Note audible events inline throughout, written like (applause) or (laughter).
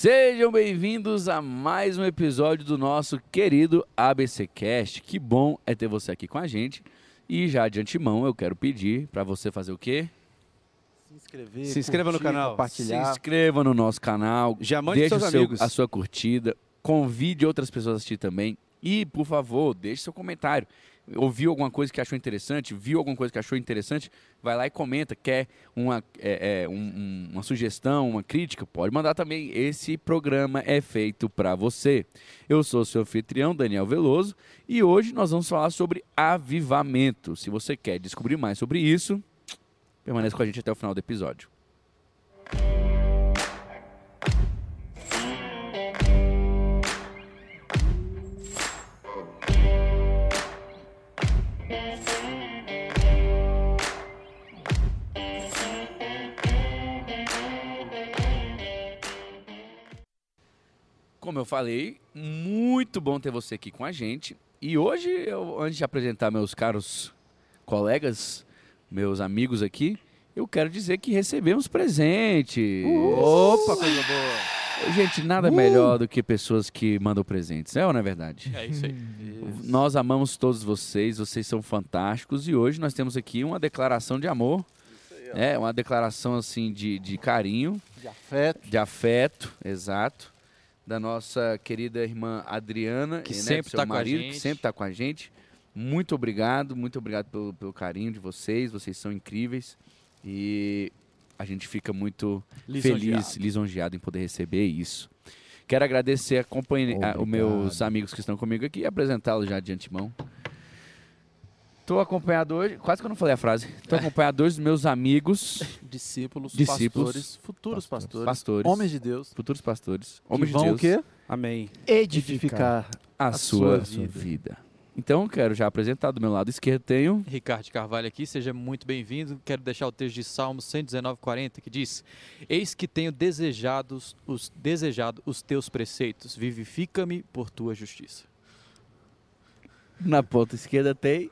Sejam bem-vindos a mais um episódio do nosso querido ABC Cast. Que bom é ter você aqui com a gente. E já de antemão eu quero pedir para você fazer o quê? Se inscrever, Se inscreva no curtir, canal. compartilhar. Se inscreva no nosso canal, Já mande deixe seus seu- amigos. a sua curtida, convide outras pessoas a assistir também. E, por favor, deixe seu comentário. Ouviu alguma coisa que achou interessante? Viu alguma coisa que achou interessante? Vai lá e comenta. Quer uma, é, é, um- um- uma sugestão, uma crítica? Pode mandar também. Esse programa é feito para você. Eu sou seu anfitrião, Daniel Veloso, e hoje nós vamos falar sobre avivamento. Se você quer descobrir mais sobre isso, permaneça com a gente até o final do episódio. Como eu falei, muito bom ter você aqui com a gente. E hoje, eu, antes de apresentar meus caros colegas, meus amigos aqui, eu quero dizer que recebemos presente. Opa, coisa boa. Gente, nada melhor do que pessoas que mandam presentes, é ou não é verdade? É isso aí. Nós amamos todos vocês, vocês são fantásticos e hoje nós temos aqui uma declaração de amor. É, uma declaração assim de, de carinho, De afeto. de afeto, exato, da nossa querida irmã Adriana, Que né, sempre do seu tá com a marido, que gente. sempre está com a gente. Muito obrigado, muito obrigado pelo, pelo carinho de vocês, vocês são incríveis e a gente fica muito feliz, lisonjeado em poder receber isso. Quero agradecer a companhia, a- os meus amigos que estão comigo aqui e apresentá-los já de antemão. Estou acompanhado hoje, quase que eu não falei a frase. Estou acompanhado hoje dos meus amigos, Discípulos, Discípulos. pastores, futuros pastores, pastores, homens de Deus, futuros pastores, que homens de vão Deus, o quê? Amém. Edificar. a, a sua, sua vida. vida. Então, quero já apresentar do meu lado esquerdo tenho Ricardo de Carvalho aqui, seja muito bem-vindo. Quero deixar o texto de Salmos 119:40 que diz: Eis que tenho desejados os desejado os teus preceitos, vivifica-me por tua justiça. na ponta esquerda tem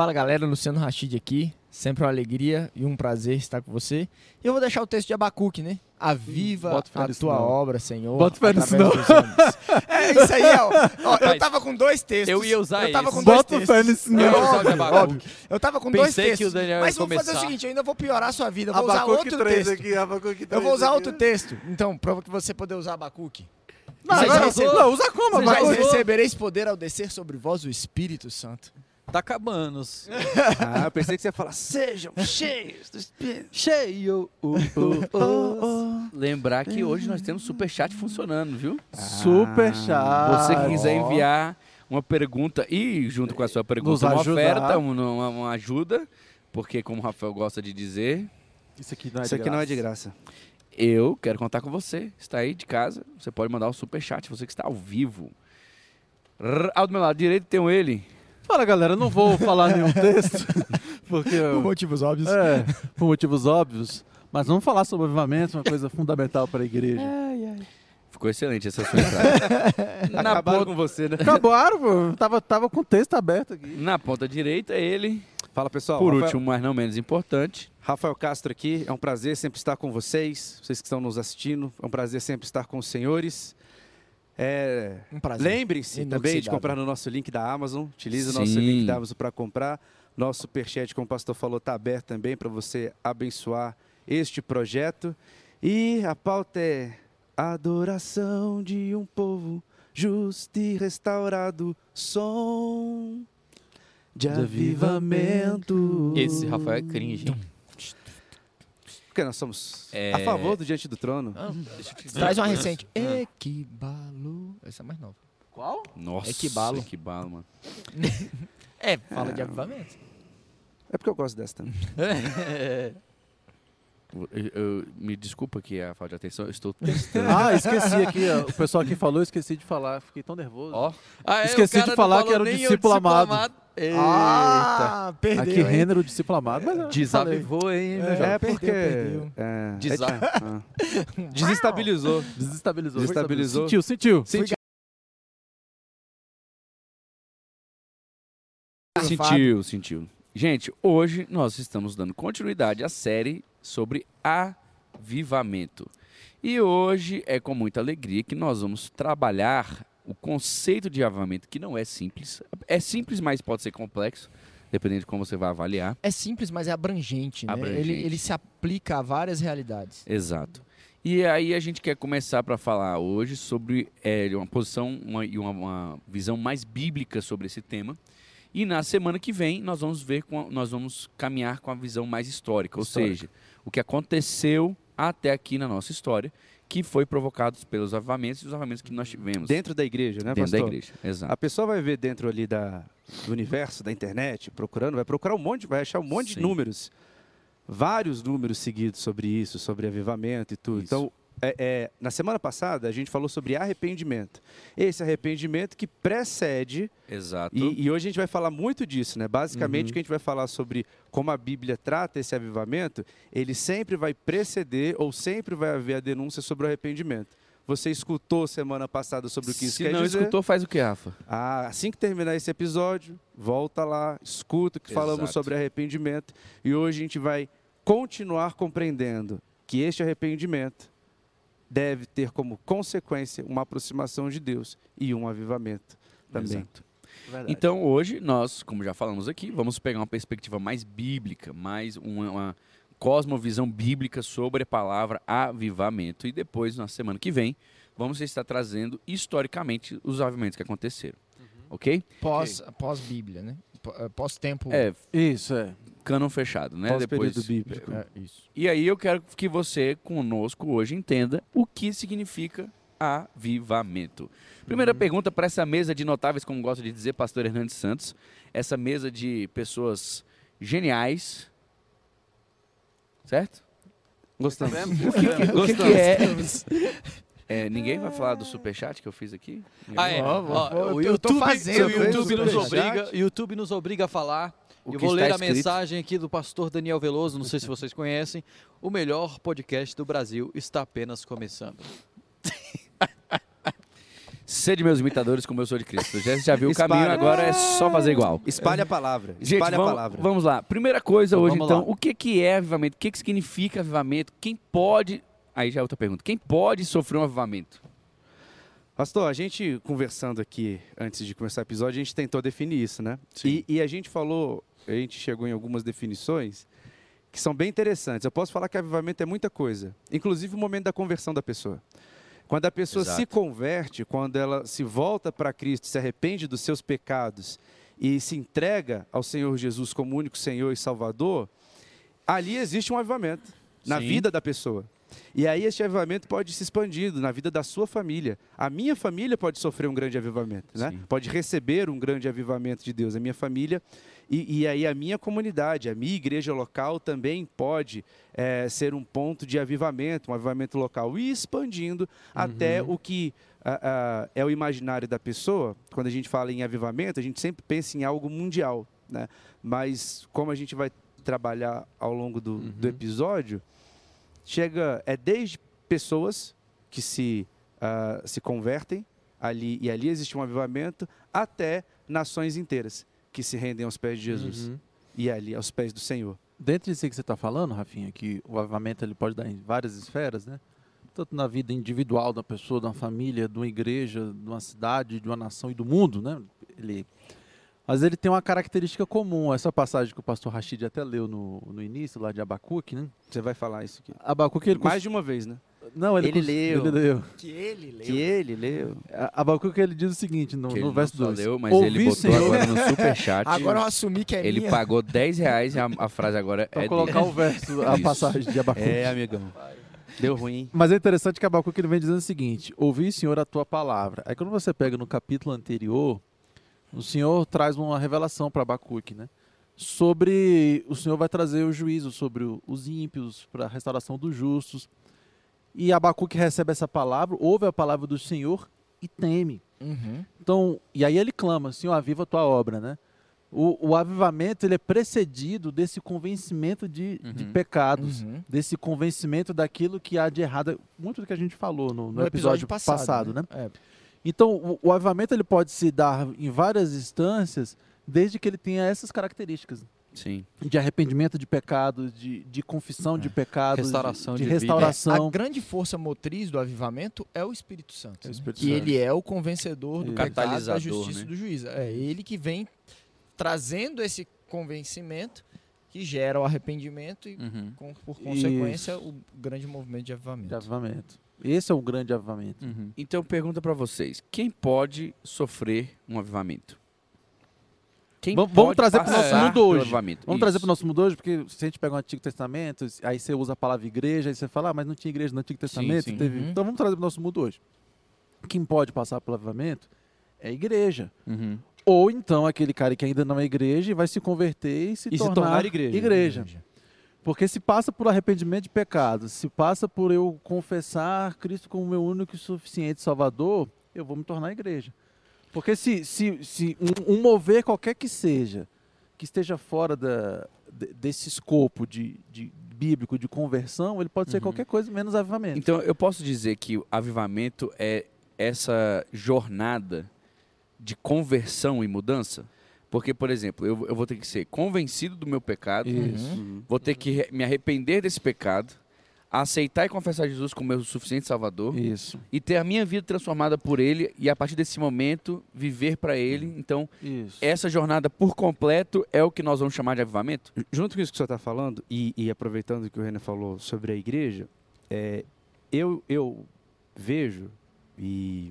Fala galera, Luciano Rachid aqui. Sempre uma alegria e um prazer estar com você. E eu vou deixar o texto de Abacuque, né? Aviva Bota a tua não. obra, Senhor. Bota fé nisso homens. (laughs) É isso aí, ó. Ó, eu tava com dois textos. eu ia usar Eu tava esse. com dois Bota textos. fé nisso Eu não. usar de Óbvio. Eu tava com dois Pensei que textos. o Daniel ia Mas vamos fazer o seguinte, eu ainda vou piorar a sua vida. Eu vou usar Abacuque outro 3 texto. aqui, Abacuque 3 Eu vou usar aqui. outro texto. Então, pra você poder usar Abacuque. Não, agora- recebem- não, usa como, Mas Abacuque? recebereis poder ao descer sobre vós o Espírito Santo. Tá acabando. (laughs) Ah, eu pensei que você ia falar, sejam cheios do Espírito. Cheio. uh, uh, uh. (laughs) lembrar que hoje nós temos superchat funcionando, viu? Super chato. Você que quiser enviar uma pergunta e, junto com a sua pergunta, Nos uma ajudar. oferta, um, uma, uma ajuda, porque, como o Rafael gosta de dizer, Isso aqui não é Isso de aqui não é de graça. graça. eu quero contar com você. Está aí de casa, você pode mandar o superchat, você que está ao vivo. Ao do meu lado direito tem um ele. Fala, galera, eu não vou falar nenhum texto, (laughs) porque... Por eu- motivos óbvios. É, por motivos óbvios. Mas vamos falar sobre avivamento, uma coisa fundamental para a igreja. Ficou excelente essa sua entrada. (laughs) na, Acabaram ponta, com você, né? Acabaram, pô. Tava, tava com o texto aberto aqui. na ponta direita, ele. Fala, pessoal. Por Rafael- último, mas não menos importante, Rafael Castro aqui. É um prazer sempre estar com vocês, vocês que estão nos assistindo. É um prazer sempre estar com os senhores. É, Um prazer. Lembrem-se também de comprar no nosso link da Amazon. Utilize o nosso link da Amazon para comprar. Nosso superchat, como o pastor falou, está aberto também para você abençoar este projeto. E a pauta é adoração de um povo justo e restaurado, som de De avivamento. Esse Rafael é cringe. hein? Porque nós somos É. a favor do Diante do Trono. Ah, Traz uma recente. Equibalo. Essa é mais nova. Qual? nossa, Equibalo. Equibalo, mano. (laughs) É, fala de avivamento. É porque eu gosto dessa também. (laughs) Eu- eu- me desculpa aqui a falta de atenção, eu estou (laughs) testando. Ah, esqueci aqui. ó. O pessoal aqui falou, esqueci de falar. Fiquei tão nervoso. Ó, Ah, é, Esqueci de falar que era o discípulo amado. Eita. Ah, perdeu. aqui? Renner, o discípulo amado. Mas, eu falei. Desavivou, hein, É. É perdeu, porque. perdeu. É, Desa- é, ah. (laughs) Desestabilizou. Desestabilizou. Desestabilizou. Sentiu, sentiu. Sentiu. sentiu, sentiu. Gente, hoje nós estamos dando continuidade à série sobre avivamento. E hoje é com muita alegria que nós vamos trabalhar o conceito de avivamento, que não é simples. É simples, mas pode ser complexo, dependendo de como você vai avaliar. É simples, mas é abrangente, né? Abrangente. Ele, ele se aplica a várias realidades. Exato. E aí a gente quer começar para falar hoje sobre é, uma posição e uma, uma visão mais bíblica sobre esse tema. E na semana que vem nós vamos ver, com a- nós vamos caminhar com a visão mais histórica, ou Histórica. seja, o que aconteceu até aqui na nossa história, que foi provocado pelos avivamentos e os avivamentos que nós tivemos Dentro da igreja, né, dentro da pastor? igreja. Exato. A pessoa vai ver dentro ali da, do universo, da internet, procurando, vai procurar um monte, vai achar um monte Sim. de números. Vários números seguidos sobre isso, sobre avivamento e tudo. Isso. Então, é, é, na semana passada, a gente falou sobre arrependimento. Esse arrependimento que precede Exato. E, e hoje a gente vai falar muito disso, né? Basicamente, Uhum. o que a gente vai falar sobre como a Bíblia trata esse avivamento, ele sempre vai preceder ou sempre vai haver a denúncia sobre o arrependimento. Você escutou semana passada sobre o que isso Se quer não dizer? escutou, faz o que, Rafa? Ah, assim que terminar esse episódio, volta lá, escuta o que falamos Exato. sobre arrependimento. E hoje a gente vai continuar compreendendo que este arrependimento deve ter como consequência uma aproximação de Deus e um avivamento também. Exato. Então hoje nós, como já falamos aqui, vamos pegar uma perspectiva mais bíblica, mais uma, uma cosmovisão bíblica sobre a palavra avivamento. E depois, na semana que vem, vamos estar trazendo historicamente os avivamentos que aconteceram. Ok? Pós, pós-Bíblia, né? Pó- eh, Pós-tempo. É, Isso, é. Cânon fechado, né? Pós-período bíblico. É, isso. E aí eu quero que você conosco hoje entenda o que significa avivamento. Primeira pergunta para essa mesa de notáveis, como gosta de dizer pastor Hernandes Santos, essa mesa de pessoas geniais, certo? Gostamos. O que, que é, é, Ninguém vai falar do superchat que eu fiz aqui? Ah, é. Ó, vou- Ó, eu o tô YouTube, fazendo o YouTube o nos superchat. obriga, o YouTube nos obriga a falar. O Eu vou ler a escrito? mensagem aqui do pastor Daniel Veloso, não sei se vocês conhecem. O melhor podcast do Brasil está apenas começando. (laughs) Sede meus imitadores como eu sou de Cristo. Já, já viu o Espalha. caminho, agora é só fazer igual. Espalhe a palavra. Gente, Espalhe a vamos, palavra. vamos lá. Primeira coisa Então, hoje, vamos então, lá. o que, que é avivamento? O que, que significa avivamento? Quem pode. Aí já é outra pergunta. Quem pode sofrer um avivamento? Pastor, a gente conversando aqui antes de começar o episódio, a gente tentou definir isso, né? Sim. E, e a gente falou, a gente chegou em algumas definições que são bem interessantes. Eu posso falar que avivamento é muita coisa, inclusive o momento da conversão da pessoa. Quando a pessoa Exato. se converte, quando ela se volta para Cristo, se arrepende dos seus pecados e se entrega ao Senhor Jesus como único Senhor e Salvador, ali existe um avivamento na Sim. vida da pessoa. E aí este avivamento pode se expandindo na vida da sua família. A minha família pode sofrer um grande avivamento, né? Sim. Pode receber um grande avivamento de Deus. A minha família e, e aí a minha comunidade, a minha igreja local também pode eh, ser um ponto de avivamento, um avivamento local e expandindo até o que é o imaginário da pessoa. Quando a gente fala em avivamento, a gente sempre pensa em algo mundial, né? Mas como a gente vai trabalhar ao longo do, do episódio, chega é desde pessoas que se ah, se convertem ali e ali existe um avivamento até nações inteiras que se rendem aos pés de Jesus Uhum. e ali aos pés do Senhor. Dentro disso que você está falando, Rafinha, que o avivamento ele pode dar em várias esferas, né? Tanto na vida individual da pessoa, uma família, de uma igreja, de uma cidade, de uma nação e do mundo, né? Ele, mas ele tem uma característica comum. Essa passagem que o pastor Rashid até leu no, no início, lá de Abacuque, né? Você vai falar isso aqui. Abacuque, ele... Mais de uma vez, né? cons- Não, ele, ele cons- leu. Ele leu. Que ele leu. Que ele leu. Abacuque, ele diz o seguinte, no, no não verso só 2. leu, mas Ouvi, ele botou Senhor, agora no superchat. (laughs) Agora eu assumi que é ele minha. pagou 10 reais e a, a frase agora Pra é colocar dele. o verso, a Isso. passagem de Abacuque. É, amigão. Deu ruim. Mas é interessante que Abacuque ele vem dizendo o seguinte: Ouvi, Senhor, a tua palavra. Aí quando você pega no capítulo anterior, o Senhor traz uma revelação para Abacuque, né? Sobre o Senhor vai trazer o juízo sobre os ímpios, para a restauração dos justos. E Abacuque recebe essa palavra, ouve a palavra do Senhor e teme. Uhum. Então, e aí ele clama, Senhor, aviva a tua obra, né? O, o avivamento ele é precedido desse convencimento de, de Uhum. pecados Uhum. desse convencimento daquilo que há de errado, muito do que a gente falou no, no No episódio, episódio passado, passado, né? É. Então, o, o avivamento ele pode se dar em várias instâncias, desde que ele tenha essas características. Sim. de arrependimento de pecados, de, de confissão de pecados, Restauração de, de de restauração. A grande força motriz do avivamento é o Espírito Santo. É o né? Espírito que Santo. ele é o convencedor do Isso. pecado, da Catalisador, justiça e né? do juízo. É ele que vem trazendo esse convencimento que gera o arrependimento e, Uhum. com- por consequência, Isso. o grande movimento de avivamento. de avivamento. Esse é o grande avivamento. Uhum. Então, pergunta pra vocês: quem pode sofrer um avivamento? Quem Vamos- trazer pro passar nosso mundo hoje. Vamos Isso. trazer para o nosso mundo hoje, porque se a gente pega o Antigo Testamento, aí você usa a palavra igreja, aí você fala, ah, mas não tinha igreja no Antigo Testamento. sim. teve- Uhum. Então vamos trazer para o nosso mundo hoje. Quem pode passar pelo avivamento é a igreja. Uhum. Ou então aquele cara que ainda não é igreja e vai se converter e se, E se tornar, tornar igreja. igreja. Porque se passa por arrependimento de pecados, se passa por eu confessar Cristo como meu único e suficiente Salvador, eu vou me tornar igreja. Porque se, se, se um, um mover qualquer que seja, que esteja fora da, de- desse escopo de, de bíblico de conversão, ele pode ser Uhum. qualquer coisa menos avivamento. Então, eu posso dizer que o avivamento é essa jornada de conversão e mudança? Porque, por exemplo, eu, eu vou ter que ser convencido do meu pecado, Isso. Uhum. vou ter que me arrepender desse pecado, aceitar e confessar Jesus como meu suficiente Salvador Isso. e ter a minha vida transformada por Ele e, a partir desse momento, viver para Ele. Então, Isso. essa jornada por completo é o que nós vamos chamar de avivamento? Junto com isso que o senhor está falando, e, e aproveitando o que o Renan falou sobre a igreja, é, eu, eu vejo e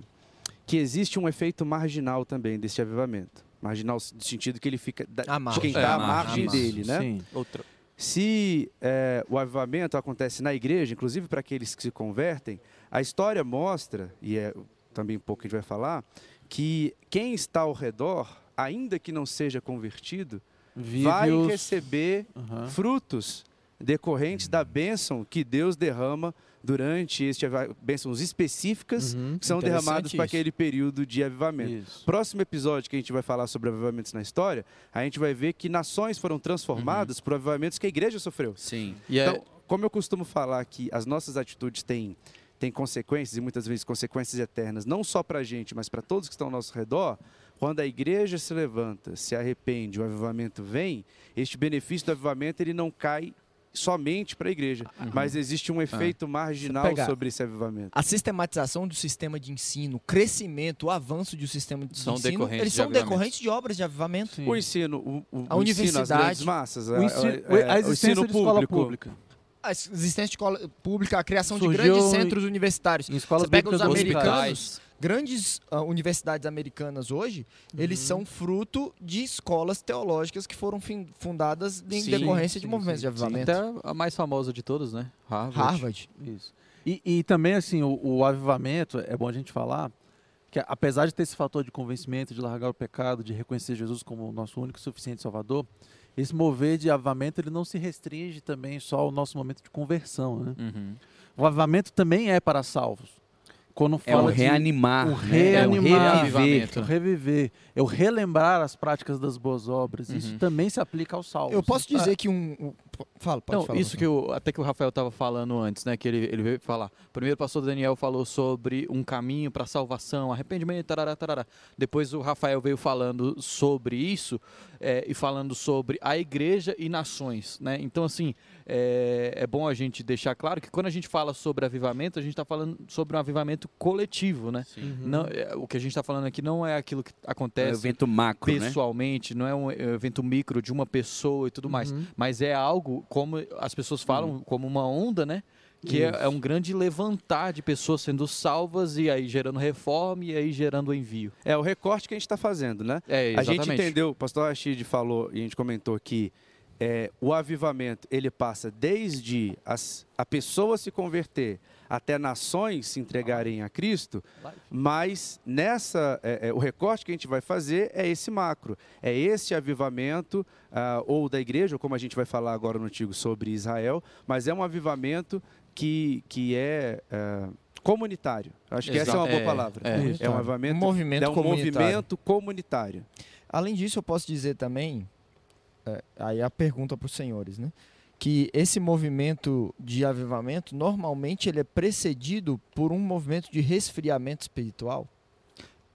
que existe um efeito marginal também desse avivamento. Marginal no sentido que ele fica da, de margem. quem É, está à à margem. margem dele, né? Sim. Outra. Se é, o avivamento acontece na igreja, inclusive para aqueles que se convertem, a história mostra, e é também um pouco que a gente vai falar, que quem está ao redor, ainda que não seja convertido, Vive vai os- receber Aham. frutos decorrentes da bênção que Deus derrama durante este bênçãos específicas Uhum. que são derramadas para aquele período de avivamento. Isso. Próximo episódio que a gente vai falar sobre avivamentos na história, a gente vai ver que nações foram transformadas por avivamentos que a igreja sofreu. Sim. E é, Então, como eu costumo falar que as nossas atitudes têm, têm consequências e muitas vezes consequências eternas, não só para a gente, mas para todos que estão ao nosso redor, quando a igreja se levanta, se arrepende, o avivamento vem, este benefício do avivamento ele não cai somente para a igreja, mas existe um efeito marginal pegar- sobre esse avivamento. A sistematização do sistema de ensino, o crescimento, o avanço do sistema de São ensino, decorrentes eles de são decorrentes de obras de avivamento. Sim. O ensino, o, o, A o ensino às universidade, grandes massas, O a- ensino- a- a o existência ensino de escola pública. A existência de escola pública, a criação de Surgiu grandes em- centros universitários. Em escolas Você pega os americanos, grandes ah, universidades americanas hoje, eles são fruto de escolas teológicas que foram fin- fundadas em Sim, decorrência de sim, movimentos sim, de sim. avivamento. até a mais famosa de todas, né? Harvard. Harvard. Isso. E, e também, assim, o, o avivamento, é bom a gente falar, que apesar de ter esse fator de convencimento, de largar o pecado, de reconhecer Jesus como o nosso único e suficiente Salvador, esse mover de avivamento, ele não se restringe também só ao nosso momento de conversão, né? Uhum. O avivamento também é para salvos. Quando É fala o de- reanimar. o né? reanimar, É o reviver. o reviver, é o relembrar as práticas das boas obras. Uhum. Isso também se aplica aos salvos. Eu posso né? dizer que um. Um- fala, pode Não, falar. isso que eu, até que o Rafael estava falando antes, né? Que ele, ele veio falar. Primeiro o pastor Daniel falou sobre um caminho para salvação, arrependimento, tarará, tarará. Depois o Rafael veio falando sobre isso é, e falando sobre a igreja e nações, né? Então, assim, é, é bom a gente deixar claro que quando a gente fala sobre avivamento, a gente está falando sobre um avivamento coletivo, né? Uhum. Não, é, o que a gente está falando aqui não é aquilo que É o acontece evento macro, né? pessoalmente, não é um evento micro de uma pessoa e tudo mais, Uhum. mas é algo como as pessoas falam, como uma onda, né? Que é, é um grande levantar de pessoas sendo salvas e aí gerando reforma e aí gerando envio. É o recorte que a gente está fazendo, né? É, A exatamente. gente entendeu, o pastor Rashid falou e a gente comentou que é, o avivamento ele passa desde as, a pessoa se converter até nações se entregarem a Cristo, mas nessa é, é, o recorte que a gente vai fazer é esse macro, é esse avivamento ah, ou da igreja, ou como a gente vai falar agora no antigo sobre Israel, mas é um avivamento que, que é ah, comunitário. Acho que essa é uma boa é, palavra. é. É um avivamento, Um movimento é um comunitário. movimento comunitário. Além disso, eu posso dizer também, aí a pergunta para os senhores, né? Que esse movimento de avivamento, normalmente ele é precedido por um movimento de resfriamento espiritual.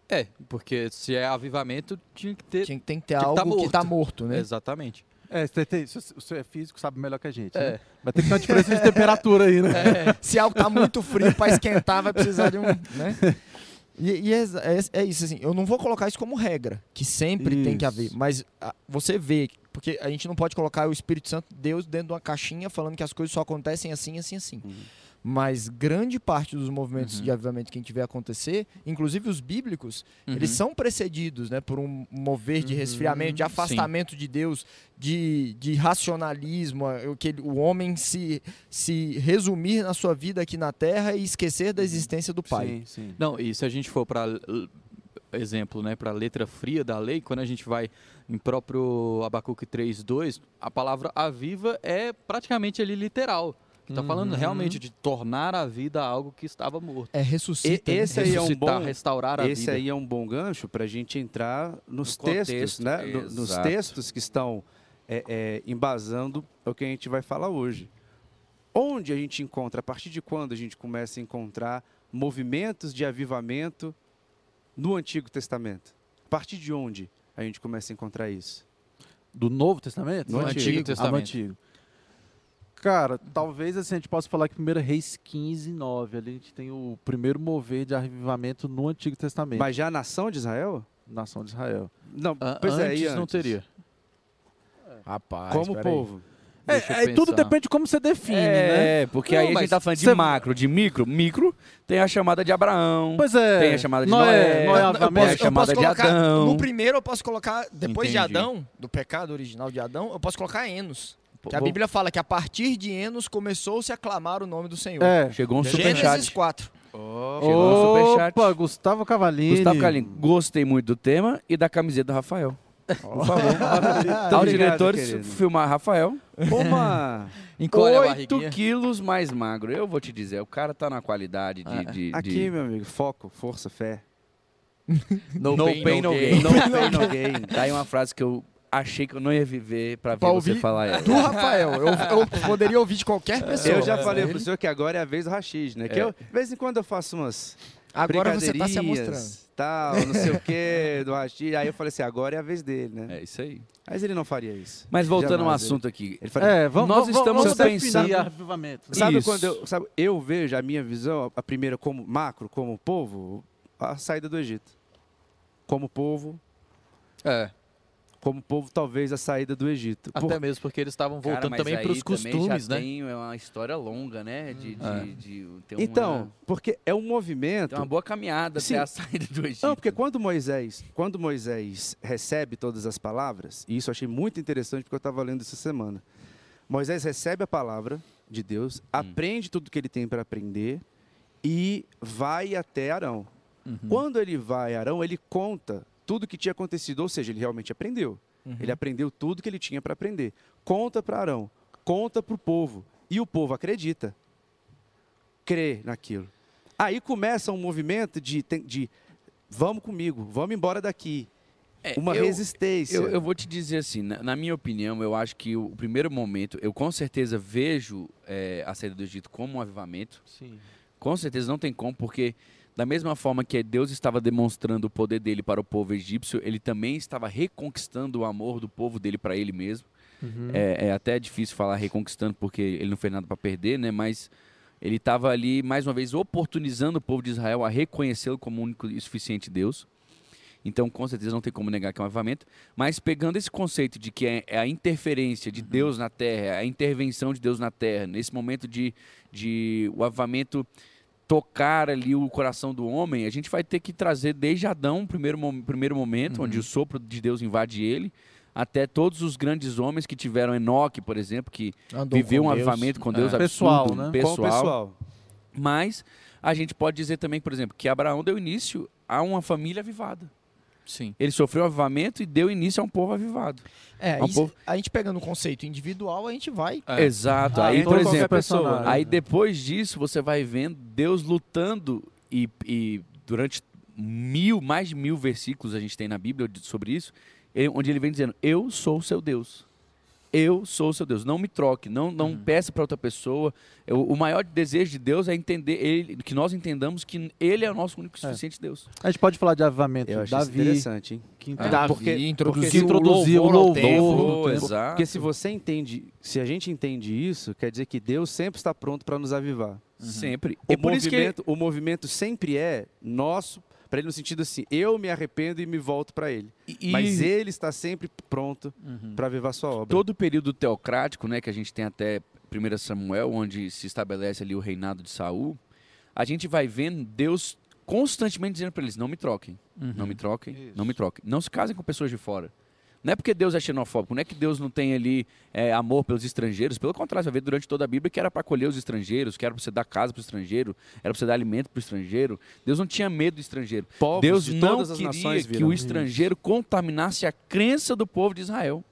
É, porque se é avivamento, tinha que ter. Tinha, tem que ter Tinha que algo tá que está morto. morto, né? Exatamente. É, você tem, você é físico, sabe melhor que a gente. É. Né? Vai ter que ter uma diferença de temperatura aí, né? (laughs) Se algo tá muito frio para esquentar, vai precisar de um. Né? E, e é, é- é isso, assim. Eu não vou colocar isso como regra, que sempre tem que haver. Isso. Mas ah, você vê, porque a gente não pode colocar o Espírito Santo, Deus, dentro de uma caixinha falando que as coisas só acontecem assim, assim, assim. Uhum. Mas grande parte dos movimentos Uhum. de avivamento que a gente vê acontecer, inclusive os bíblicos, Uhum. eles são precedidos né, por um mover de Uhum, resfriamento, de afastamento de Deus, de, de racionalismo, que o homem se, se resumir na sua vida aqui na Terra e esquecer da existência do Pai. Sim, sim. Não, e se a gente for para exemplo, né, para a letra fria da lei, quando a gente vai em próprio Abacuque 3:2, a palavra aviva é praticamente ali literal. Está falando Uhum. realmente de tornar a vida algo que estava morto. É ressuscita. E- né? esse aí é um Ressuscitar, bom- restaurar a Esse vida. aí é um bom gancho para a gente entrar nos No textos, contexto, né? No- nos textos que estão é, é, embasando o que a gente vai falar hoje. Onde a gente encontra, a partir de quando a gente começa a encontrar movimentos de avivamento no Antigo Testamento? A partir de onde a gente começa a encontrar isso? Do Novo Testamento? No Ah, Antigo no Testamento. Antigo. Cara, talvez assim, a gente possa falar que 1 Reis 15, 9, ali a gente tem o primeiro mover de avivamento no Antigo Testamento, Mas já a nação de Israel? nação de Israel. Não, A- pois é, antes e não antes? teria. Rapaz, Como povo. É, Deixa eu aí tudo depende de como você define, né? É, porque Não, aí a gente mas tá falando de cê- macro, de micro. Micro tem a chamada de Abraão. Pois é. Tem a chamada de Noé, Noé. Noé Eu posso- chamada de colocar, Adão. No primeiro eu posso colocar, depois de Entendi. Adão, do pecado original de Adão, eu posso colocar Enos. Que a Bíblia fala que a partir de Enos começou-se a clamar o nome do Senhor. É. Chegou um Gênesis superchat. 4. Chegou um superchat. Opa, Gustavo Cavalini. Gustavo Calim, gostei muito do tema e da camiseta do Rafael. Por favor. (laughs) Aos obrigado, diretores, querido. filmar Rafael. Uma... (laughs) Encolhe a 8 barriguinha. quilos mais magro. Eu vou te dizer, o cara tá na qualidade de. Ah, de- Aqui, de- meu amigo, foco, força, fé. No, No pain, no gain. No pain, no gain. Tá aí uma frase que eu achei que eu não ia viver pra ver Pra você ouvir falar ela. Do Rafael. Eu, eu poderia ouvir de qualquer (laughs) pessoa. Eu já mas falei pro senhor que agora é a vez do Rachid, né? Que É. eu, de vez em quando eu faço umas Agora você tá se brincadeirinhas, mostrando. Tal, não sei o que, (laughs) do Rachid. Aí eu falei assim, agora é a vez dele, né? É isso aí. Mas ele não faria isso. Mas voltando ao Jamais, assunto aqui. Ele faria... É, vamos, Nós vamos, estamos vamos pensando- avivamento. né? Sabe Isso. quando eu, sabe, eu vejo a minha visão, a primeira como macro, como povo, a saída do Egito. Como povo, É, como povo talvez a saída do Egito. até Por- mesmo porque eles estavam Cara, voltando mas também para os costumes, já né? Tem uma história longa, né? De, de, É. de ter Então, uma, porque é um movimento. tem uma boa caminhada Sim. até a (laughs) saída do Egito. Não, porque quando Moisés, quando Moisés recebe todas as palavras, e isso eu achei muito interessante porque eu estava lendo essa semana. Moisés recebe a palavra de Deus, aprende tudo que ele tem para aprender e vai até Arão. Uhum. Quando ele vai a Arão, ele conta tudo que tinha acontecido, ou seja, ele realmente aprendeu. Uhum. Ele aprendeu tudo que ele tinha para aprender. Conta para Arão, conta para o povo, e o povo acredita, crê naquilo. Aí começa um movimento de, de vamos comigo, vamos embora daqui. É, Uma eu- resistência. Eu, eu vou te dizer assim, na, na minha opinião, eu acho que o primeiro momento, eu com certeza vejo é, a saída do Egito como um avivamento. Sim. Com certeza não tem como, porque da mesma forma que Deus estava demonstrando o poder dele para o povo egípcio, ele também estava reconquistando o amor do povo dele para ele mesmo. Uhum. É, é até difícil falar reconquistando, porque ele não fez nada para perder, né? Mas ele estava ali, mais uma vez, oportunizando o povo de Israel a reconhecê-lo como único e suficiente Deus. Então, com certeza, não tem como negar que é um avivamento. Mas pegando esse conceito de que é, é a interferência de Deus na terra, é a intervenção de Deus na terra, nesse momento de, de o avivamento tocar ali o coração do homem, a gente vai ter que trazer desde Adão, o primeiro, primeiro momento, onde o sopro de Deus invade ele, até todos os grandes homens que tiveram Enoque, por exemplo, que Andou viveu um Deus. avivamento com Deus É. absurdo, Pessoal, né? Pessoal. pessoal. Mas a gente pode dizer também, por exemplo, que Abraão deu início a uma família avivada. Sim. Ele sofreu avivamento e deu início a um povo avivado. É, Um isso- povo- a gente pegando o conceito individual, a gente vai. É. Exato. Ah, aí, então por qualquer exemplo, personagem. aí depois disso você vai vendo Deus lutando e, e durante mil, mais de mil versículos a gente tem na Bíblia sobre isso, onde ele vem dizendo: Eu sou o seu Deus. Eu sou o seu Deus. Não me troque, não, não Uhum. peça para outra pessoa. Eu- o maior desejo de Deus é entender ele, que nós entendamos que Ele é o nosso único e É. suficiente Deus. A gente pode falar de avivamento Eu isso Davi, interessante, hein? que É, Davi porque- introduziu, porque introduzia o o louvor, ao louvor. tempo. exato. Porque se você entende, se a gente entende isso, quer dizer que Deus sempre está pronto para nos avivar. Sempre. O É por isso que movimento, o movimento sempre é nosso, para ele no sentido assim, eu me arrependo e me volto para ele. e, Mas ele está sempre pronto Uhum. para avivar sua obra. todo o período teocrático, né, que a gente tem até 1 Samuel, onde se estabelece ali o reinado de Saul, a gente vai vendo Deus constantemente dizendo para eles: não me troquem, Uhum. não me troquem, Isso. não me troquem. Não se casem com pessoas de fora. Não é porque Deus é xenofóbico, não é que Deus não tem ali é, amor pelos estrangeiros. Pelo contrário, você vai ver durante toda a Bíblia que era para acolher os estrangeiros, que era para você dar casa para o estrangeiro, era para você dar alimento para o estrangeiro. Deus não tinha medo do estrangeiro. Povos Deus de não todas as queria nações que o estrangeiro contaminasse a crença do povo de Israel.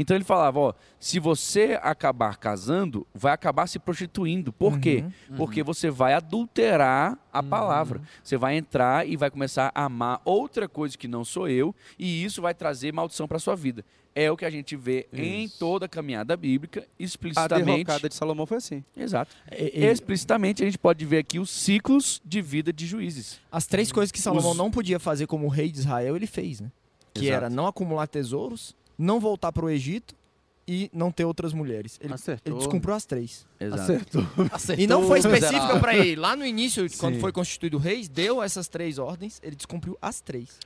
Então ele falava, ó, se você acabar casando, vai acabar se prostituindo. Por quê? Uhum. Porque você vai adulterar a palavra. Você vai entrar e vai começar a amar outra coisa que não sou eu, e isso vai trazer maldição para sua vida. É o que a gente vê em Isso. toda a caminhada bíblica, A explicitamente. derrocada de Salomão foi assim. Exato. E- e- Explicitamente a gente pode ver aqui os ciclos de vida de juízes. As três coisas que Salomão Os- não podia fazer como rei de Israel, ele fez, né? Que Exato. era não acumular tesouros, não voltar para o Egito e não ter outras mulheres. Ele, Acertou. ele descumpriu as três. Exato. Acertou. E não foi específica para ele. Lá no início, quando Sim. foi constituído rei, deu essas três ordens, ele descumpriu as três.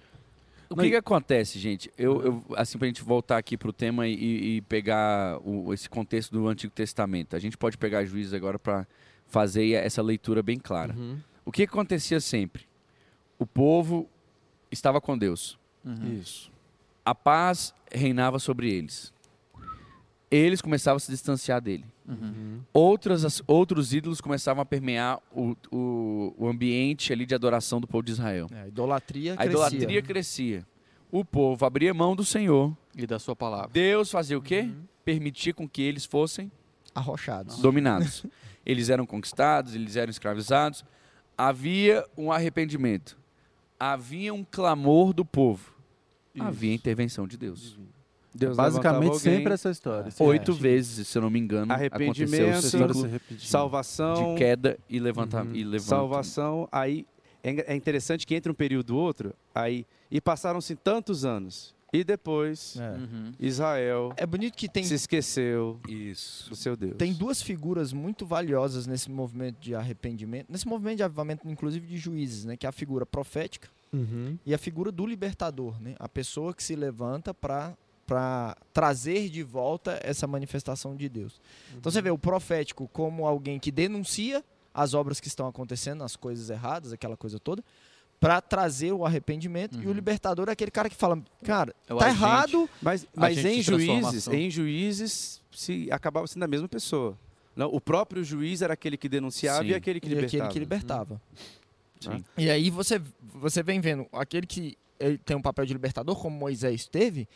O que, que acontece, gente? Eu, eu, assim, pra gente voltar aqui pro tema e, e pegar o- esse contexto do Antigo Testamento. A gente pode pegar juízes agora para fazer essa leitura bem clara. Uhum. O que acontecia sempre? O povo estava com Deus. Uhum. Isso. A paz reinava sobre eles. Eles começavam a se distanciar dele. Uhum. Outras, outros ídolos começavam a permear o, o, o ambiente ali de adoração do povo de Israel. É, a idolatria A crescia. idolatria crescia. O povo abria mão do Senhor. E da sua palavra. Deus fazia o quê? Uhum. Permitir com que eles fossem Arrochados. dominados. (laughs) eles eram conquistados, eles eram escravizados. Havia um arrependimento. Havia um clamor do povo. Havia Isso. intervenção de Deus. Deus levantava Basicamente sempre essa história. Oito É. vezes, se eu não me engano, Arrependimento, aconteceu o ciclo salvação, de queda e levanta, Uhum. e levanta. salvação, aí é é interessante que entre um período e outro, aí e passaram-se tantos anos. E depois É. Uhum. Israel É bonito que tem, se esqueceu Isso. do seu Deus. tem duas figuras muito valiosas nesse movimento de arrependimento, nesse movimento de avivamento, inclusive de juízes, né? Que é a figura profética Uhum. e a figura do libertador, né? A pessoa que se levanta para para trazer de volta essa manifestação de Deus. Então você vê o profético como alguém que denuncia as obras que estão acontecendo, as coisas erradas, aquela coisa toda, para trazer o arrependimento. E o Uhum. libertador é aquele cara que fala, cara, É o tá agente. errado, Mas, mas em juízes, em juízes se acabava sendo a mesma pessoa. Não, o próprio juiz era aquele que denunciava Sim. e aquele que e libertava. aquele que libertava. Sim. E aí você, você vem vendo, aquele que ele tem um papel de libertador, como Moisés teve,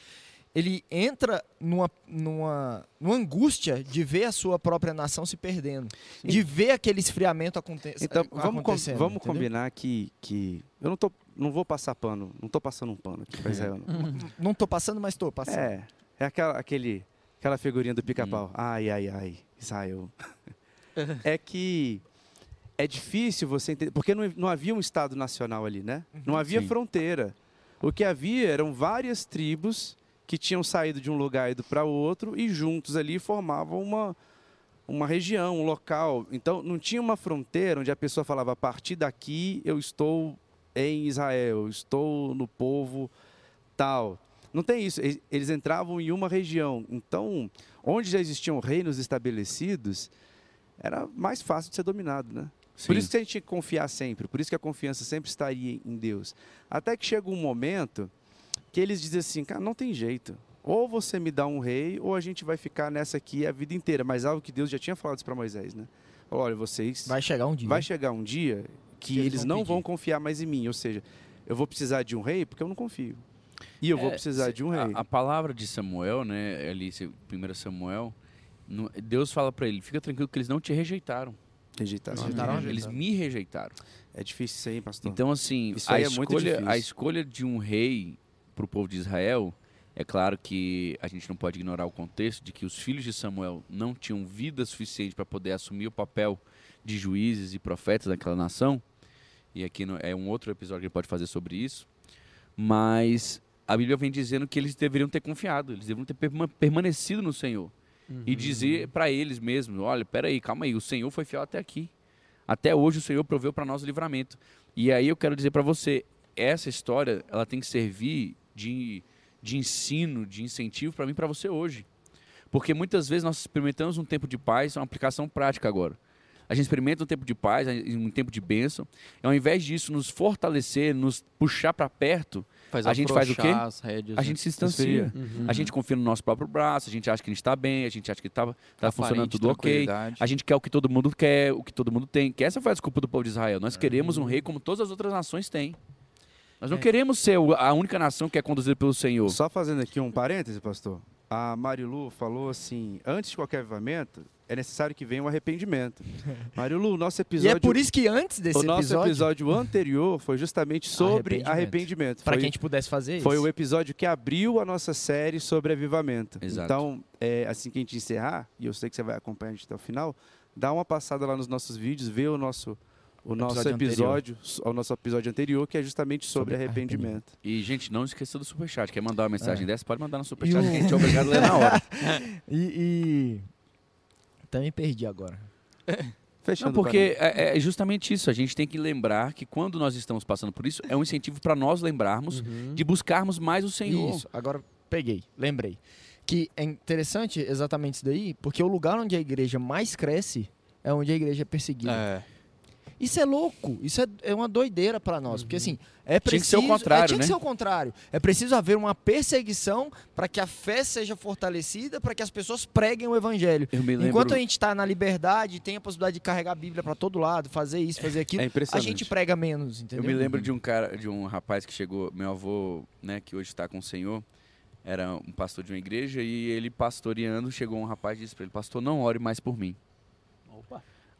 ele entra numa, numa, numa angústia de ver a sua própria nação se perdendo. De ver aquele esfriamento aconte Então, vamos, com- acontecendo. vamos entendeu? combinar que, que eu não, tô, não vou passar pano, não tô passando um pano aqui pra Israel. Não. Não tô passando, mas tô passando. É, é aquela, aquele, aquela figurinha do pica-pau. Ai, ai, ai, Israel. (laughs) é que é difícil você entender, porque não, não havia um Estado nacional ali, né? Não havia Sim. fronteira. O que havia eram várias tribos que tinham saído de um lugar e ido para outro e juntos ali formavam uma, uma região, um local. Então não tinha uma fronteira onde a pessoa falava: a partir daqui eu estou em Israel, eu estou no povo tal. Não tem isso. Eles- Eles entravam em uma região. Então, onde já existiam reinos estabelecidos, era mais fácil de ser dominado, né? Por Sim. isso que a gente tinha que confiar sempre, por isso que a confiança sempre estaria em Deus. Até que chega um momento que eles dizem assim, cara, não tem jeito. Ou você me dá um rei, ou a gente vai ficar nessa aqui a vida inteira. Mas algo que Deus já tinha falado isso para Moisés, né? Olha, vocês Vai chegar um dia. vai chegar um dia que, Que eles eles, não pedir. vão confiar mais em mim. Ou seja, eu vou precisar de um rei porque eu não confio. E eu vou É, precisar se- de um rei. A, a palavra de Samuel, né, ali, 1 Samuel, Deus fala pra ele, fica tranquilo que eles não te rejeitaram. Rejeitaram. Rejeitaram. Eles me rejeitaram. É difícil isso aí, pastor. Então, assim, Isso a aí é muito escolha, a escolha de um rei para o povo de Israel, é claro que a gente não pode ignorar o contexto de que os filhos de Samuel não tinham vida suficiente para poder assumir o papel de juízes e profetas daquela nação. E aqui no- é um outro episódio que ele pode fazer sobre isso. Mas a Bíblia vem dizendo que eles deveriam ter confiado, eles deveriam ter perma- permanecido no Senhor. E dizer para eles mesmos: olha, peraí, calma aí, o Senhor foi fiel até aqui. Até hoje o Senhor proveu para nós o livramento. E aí eu quero dizer para você: essa história ela tem que servir de, de ensino, de incentivo para mim para você hoje. Porque muitas vezes nós experimentamos um tempo de paz, é uma aplicação prática agora. A gente experimenta um tempo de paz, um tempo de bênção. E ao invés disso nos fortalecer, nos puxar para perto, Faz A gente faz o quê? rédeas, a né? gente se distancia. Uhum. A gente confia no nosso próprio braço, a gente acha que a gente está bem, a gente acha que está tá funcionando Aparente tudo ok. A gente quer o que todo mundo quer, o que todo mundo tem. Que essa foi a desculpa do povo de Israel. Nós queremos um rei como todas as outras nações têm. Nós não É. queremos ser a única nação que é conduzida pelo Senhor. Só fazendo aqui um parêntese, pastor. A Marilu falou assim: antes de qualquer avivamento, é necessário que venha um arrependimento. (laughs) Marilu, nosso E episódio. é por isso que antes desse o nosso episódio, episódio anterior foi justamente sobre Arrependimento. arrependimento. para que a gente pudesse fazer isso. Foi o episódio que abriu a nossa série sobre avivamento. Exato. Então, é, assim que a gente encerrar, e eu sei que você vai acompanhar a gente até o final, dá uma passada lá nos nossos vídeos, vê o nosso, o nosso Episódio episódio, o nosso episódio anterior, que é justamente sobre, Sobre arrependimento. E, gente, não esqueça do superchat. Quer mandar uma mensagem É. dessa? Pode mandar no E (laughs) superchat o- que a gente é obrigado a ler na hora. (laughs) E, e... Também perdi agora. (laughs) Fechando Não, porque é, é justamente isso. A gente tem que lembrar que quando nós estamos passando por isso, é um incentivo para nós lembrarmos Uhum. de buscarmos mais o Senhor. Isso, agora peguei, lembrei. Que é interessante exatamente isso daí, porque o lugar onde a igreja mais cresce é onde a igreja é perseguida. É. Isso é louco, isso é, é uma doideira pra nós, porque assim, é Tinha que preciso... ser o contrário, é, tinha que né? ser o contrário. É preciso haver uma perseguição para que a fé seja fortalecida, para que as pessoas preguem o evangelho. Lembro. Enquanto a gente está na liberdade, tem a possibilidade de carregar a Bíblia para todo lado, fazer isso, fazer aquilo, É a gente prega menos, entendeu? Eu me lembro de um cara, de um rapaz que chegou, meu avô, né, que hoje está com o Senhor, era um pastor de uma igreja e ele pastoreando, chegou um rapaz e disse para ele, pastor, não ore mais por mim.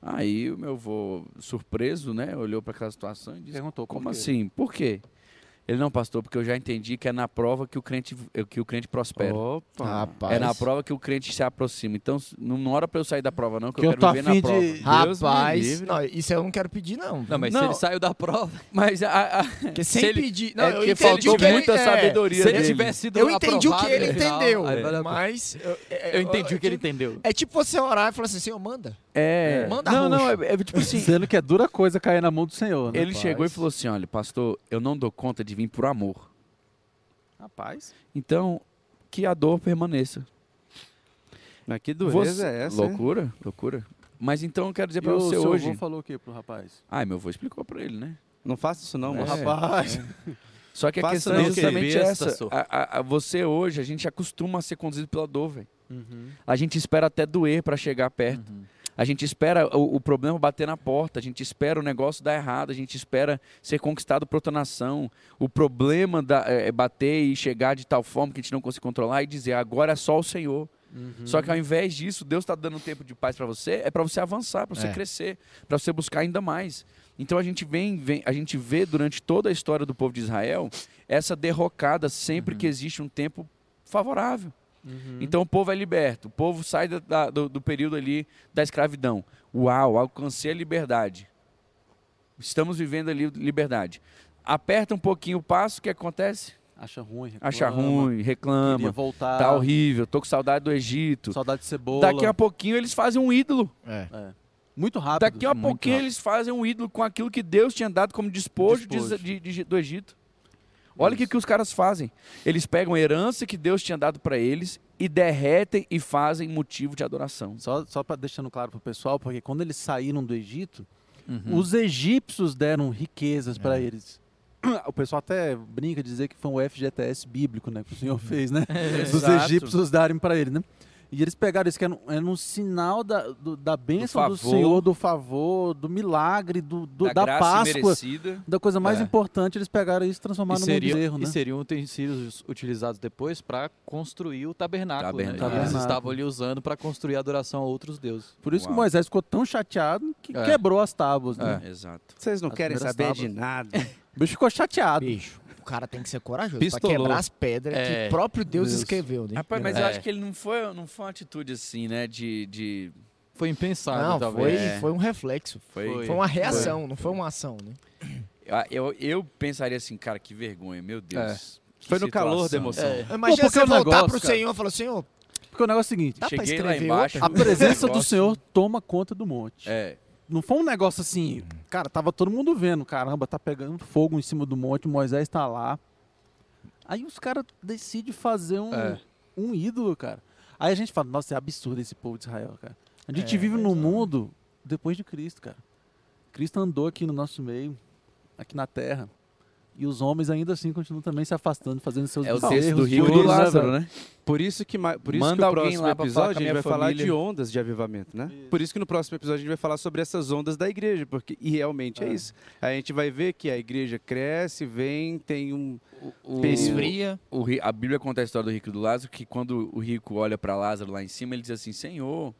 Aí o meu avô, surpreso, né, olhou para aquela situação e disse, Perguntou como assim? Por quê? Ele não, pastor, porque eu já entendi que é na prova que o crente, que o crente prospera. Opa! Rapaz. É na prova que o crente se aproxima. Então, não não ora para eu sair da prova, não, que, Que eu eu quero tô viver na afim prova. de- Deus Rapaz, não, isso eu não quero pedir, não. Não, mas Não. se ele saiu da prova, Mas a- a- Porque se sem ele- pedir. é Não, eu porque faltou que ele- muita é, sabedoria se ele dele. tivesse sido Eu entendi o que ele entendeu, mas... Eu, é- Eu entendi o que ele é tipo- entendeu. É tipo você orar e falar assim, Senhor, manda. É. Manda não, não, é, é tipo assim. Sendo que é dura coisa cair na mão do Senhor, né? Ele chegou e falou assim: olha, pastor, eu não dou conta de vir por amor. Rapaz. Então, que a dor permaneça. Mas que dureza Você- é essa? hein? Loucura, loucura. Mas então eu quero dizer pra o você seu hoje. avô falou o quê pro rapaz? Ai, meu avô explicou pra ele, né? Não faça isso não, É. Rapaz. Só que a questão é justamente essa. A, a- a- você hoje, a gente acostuma a ser conduzido pela dor, velho. Uhum. A gente espera até doer pra chegar perto. Uhum. A gente espera o, o problema bater na porta, a gente espera o negócio dar errado, a gente espera ser conquistado por outra nação. O problema da, é, é bater e chegar de tal forma que a gente não consegue controlar e dizer agora é só o Senhor. Uhum. Só que ao invés disso, Deus está dando um tempo de paz para você, é para você avançar, para você É. crescer, para você buscar ainda mais. Então a gente vem, vem- a gente vê durante toda a história do povo de Israel essa derrocada sempre que existe um tempo favorável. Uhum. Então o povo é liberto, o povo sai da- da- do, do período ali da escravidão. Uau, alcancei a liberdade. Estamos vivendo ali liberdade. Aperta um pouquinho o passo, o que acontece? Acha ruim, reclama, Acha ruim, Queria reclama, voltar. tá horrível, tô com saudade do Egito. Saudade de cebola. Daqui a pouquinho eles fazem um ídolo. É. Muito rápido. Daqui a pouquinho rápido. eles fazem um ídolo com aquilo que Deus tinha dado como despojo, de- Despojo. de- de- do Egito. Olha o que, que os caras fazem. Eles pegam a herança que Deus tinha dado para eles e derretem e fazem motivo de adoração. Só, só para deixando claro pro pessoal, porque quando eles saíram do Egito, Uhum. os egípcios deram riquezas para É. eles. (coughs) O pessoal até brinca de dizer que foi um FGTS bíblico, né, que o senhor fez, né? (laughs) Dos Exato. egípcios darem para ele, né? E eles pegaram isso, que era um, era um sinal da, do- da bênção do, favor. Senhor, do favor, do milagre, do, do- da, graça Páscoa, merecida. da coisa mais É. importante, eles pegaram isso e E, transformaram num bezerro, e né? seriam utensílios utilizados depois para construir o tabernáculo. né? Tabernáculo. Eles Tabernáculo. estavam ali usando para construir a adoração a outros deuses. Por isso que Uau. Moisés ficou tão chateado que É. quebrou as tábuas, né? Exato. Vocês não As querem saber de tábuas. nada. (laughs) O bicho ficou chateado. Bicho, cara tem que ser corajoso Pistolou. pra quebrar as pedras que É. o próprio Deus, Deus. escreveu, né? Rapaz, mas eu É. acho que ele não foi, não foi uma atitude assim, né? De. de Foi impensável, Não, foi, talvez. É. foi um reflexo. foi, Foi. Foi uma reação, não foi uma ação, né? Eu, eu, eu pensaria assim, cara, que vergonha, meu Deus. Foi no calor da emoção. É. Imagina porque você o voltar negócio, pro cara- Senhor e falar, Senhor, Porque o negócio é o seguinte: dá pra Cheguei lá escrever embaixo, a presença do (laughs) Senhor toma conta do monte. É. Não foi um negócio assim, cara, tava todo mundo vendo, caramba, tá pegando fogo em cima do monte, Moisés tá lá. Aí os caras decidem fazer um, É. um ídolo, cara. Aí a gente fala, nossa, é absurdo esse povo de Israel, cara. A gente É, vive num é. mundo depois de Cristo, cara. Cristo andou aqui no nosso meio, aqui na terra. E os homens ainda assim continuam também se afastando, fazendo seus É o erros, texto do Rio por do isso, Lázaro, né? Por isso que, por isso Manda que o alguém próximo lá pra falar episódio com a a gente minha vai falar família. de ondas de avivamento, né? Por isso que no próximo episódio a gente vai falar sobre essas ondas da igreja, porque e realmente é, É. isso. A gente vai ver que a igreja cresce, vem, tem um O, esfria. o ri- a Bíblia conta a história do rico e do Lázaro, que quando o rico olha para Lázaro lá em cima, ele diz assim: Senhor,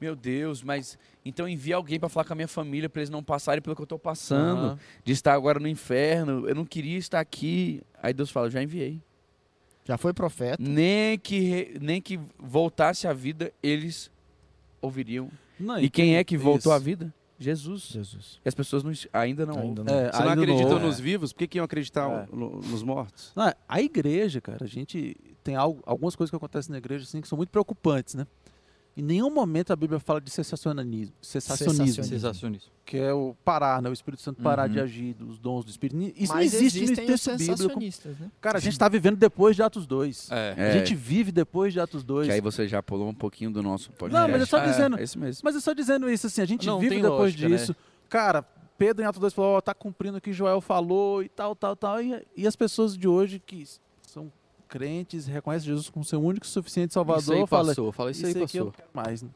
meu Deus, mas então envia alguém para falar com a minha família para eles não passarem pelo que eu estou passando, Aham. de estar agora no inferno. Eu não queria estar aqui. Aí Deus fala: Já enviei. Já foi profeta. Nem que nem que voltasse à vida, eles ouviriam. Não, E quem é que voltou à vida? Jesus. Jesus. E as pessoas não, ainda não Ainda ouvem. não. É, Você não acreditam houve. nos vivos, por que, que iam acreditar É. no- nos mortos? Não, a igreja, cara, a gente tem algo- algumas coisas que acontecem na igreja assim que são muito preocupantes, né? Em nenhum momento a Bíblia fala de sensacionalismo, sensacionismo, Sensacionismo. Sensacionismo. que é o parar, né? O Espírito Santo parar Uhum. de agir, os dons do Espírito. Isso Mas não existe no texto bíblico. né? Cara, a gente tá vivendo depois de Atos 2. É. É. A gente vive depois de Atos 2. Que aí você já pulou um pouquinho do nosso podcast. Não, mas eu só É, dizendo- É isso mesmo. Mas é só dizendo isso, assim, a gente Não, vive depois lógica, né? disso. Cara, Pedro em Atos 2 falou, ó, tá cumprindo o que Joel falou e tal, tal, tal. E, e as pessoas de hoje que crentes, reconhecem Jesus como seu único e suficiente Salvador, Isso aí fala, passou. Fala isso aí aqui eu passou. não quero mais. né?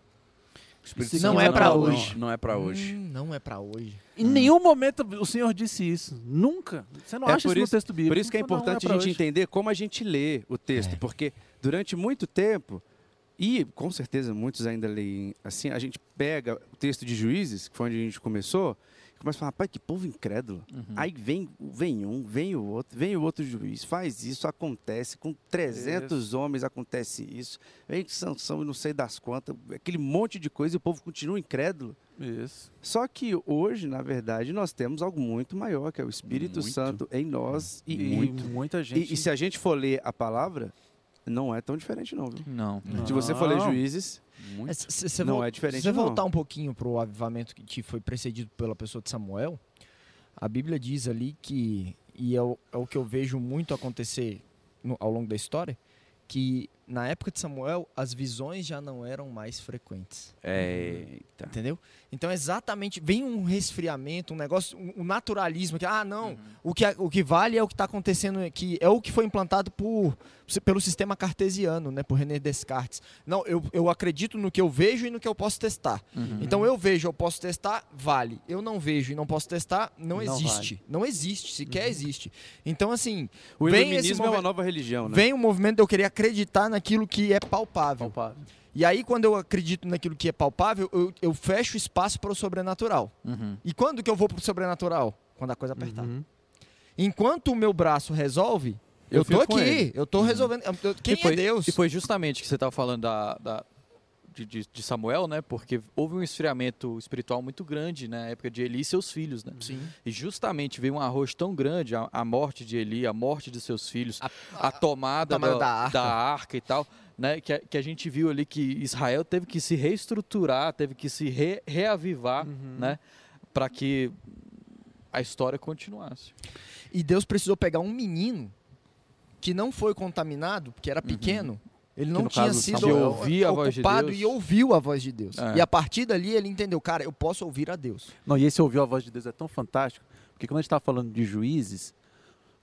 Isso não é pra não- hoje. Não é pra hoje. Hum, não é pra hoje. Em nenhum momento o Senhor disse isso. Nunca. Você não É acha por isso no isso- texto bíblico. Por isso que é Não, importante não a gente hoje. entender como a gente lê o texto, porque durante muito tempo, e com certeza muitos ainda leem assim, a gente pega o texto de Juízes, que foi onde a gente começou, começa a falar, rapaz, que povo incrédulo. Uhum. Aí vem, vem um, vem o outro, vem o outro juiz, faz isso, acontece, com 300 homens acontece isso, vem sanção e não sei das quantas, aquele monte de coisa e o povo continua incrédulo. Isso. Só que hoje, na verdade, nós temos algo muito maior, que é o Espírito Muito. Santo em nós e, E, muito. muita gente. E, e se a gente for ler a palavra, não é tão diferente não, viu? Não. Se você for ler Não. Juízes, Muito. Se você Não é diferente, Se você voltar um pouquinho para o avivamento que te foi precedido pela pessoa de Samuel, a Bíblia diz ali que, e é o, é o que eu vejo muito acontecer no- ao longo da história, que na época de Samuel as visões já não eram mais frequentes. Eita. Entendeu? Então, exatamente, vem um resfriamento, um negócio, um, um naturalismo, que, ah, não, o, que, o que vale é o que está acontecendo aqui, é o que foi implantado por, pelo sistema cartesiano, né, por René Descartes. Não, eu, eu acredito no que eu vejo e no que eu posso testar. Uhum. Então, eu vejo, eu posso testar, vale. Eu não vejo e não posso testar, não, Não existe. Não existe, sequer existe. Então, assim, o Vem esse iluminismo é uma nova religião, né? vem o movimento de eu querer acreditar naquilo que é palpável. Palpável. E aí, quando eu acredito naquilo que é palpável, eu, eu fecho espaço para o sobrenatural. Uhum. E quando que eu vou pro sobrenatural? Quando a coisa apertar. Uhum. Enquanto o meu braço resolve, Eu eu, tô aqui, ele. eu tô resolvendo. eu- eu- Quem e foi, é Deus? E foi justamente que você estava falando da, da- de, de- de Samuel, né? Porque houve um esfriamento espiritual muito grande na época de Eli e seus filhos, né? Sim. E justamente veio um arroz tão grande, a, a morte de Eli, a morte de seus filhos, a, tomada, tomada da, da arca. arca e tal, né? Que, a- que a gente viu ali que Israel teve que se reestruturar, teve que se re- reavivar, Uhum. né? Para que a história continuasse. E Deus precisou pegar um menino que não foi contaminado, porque era pequeno. Ele não tinha caso, sido de ocupado Deus. e ouviu a voz de Deus. É. E a partir dali ele entendeu, cara, eu posso ouvir a Deus. Não, e esse ouvir a voz de Deus é tão fantástico, porque quando a gente está falando de juízes,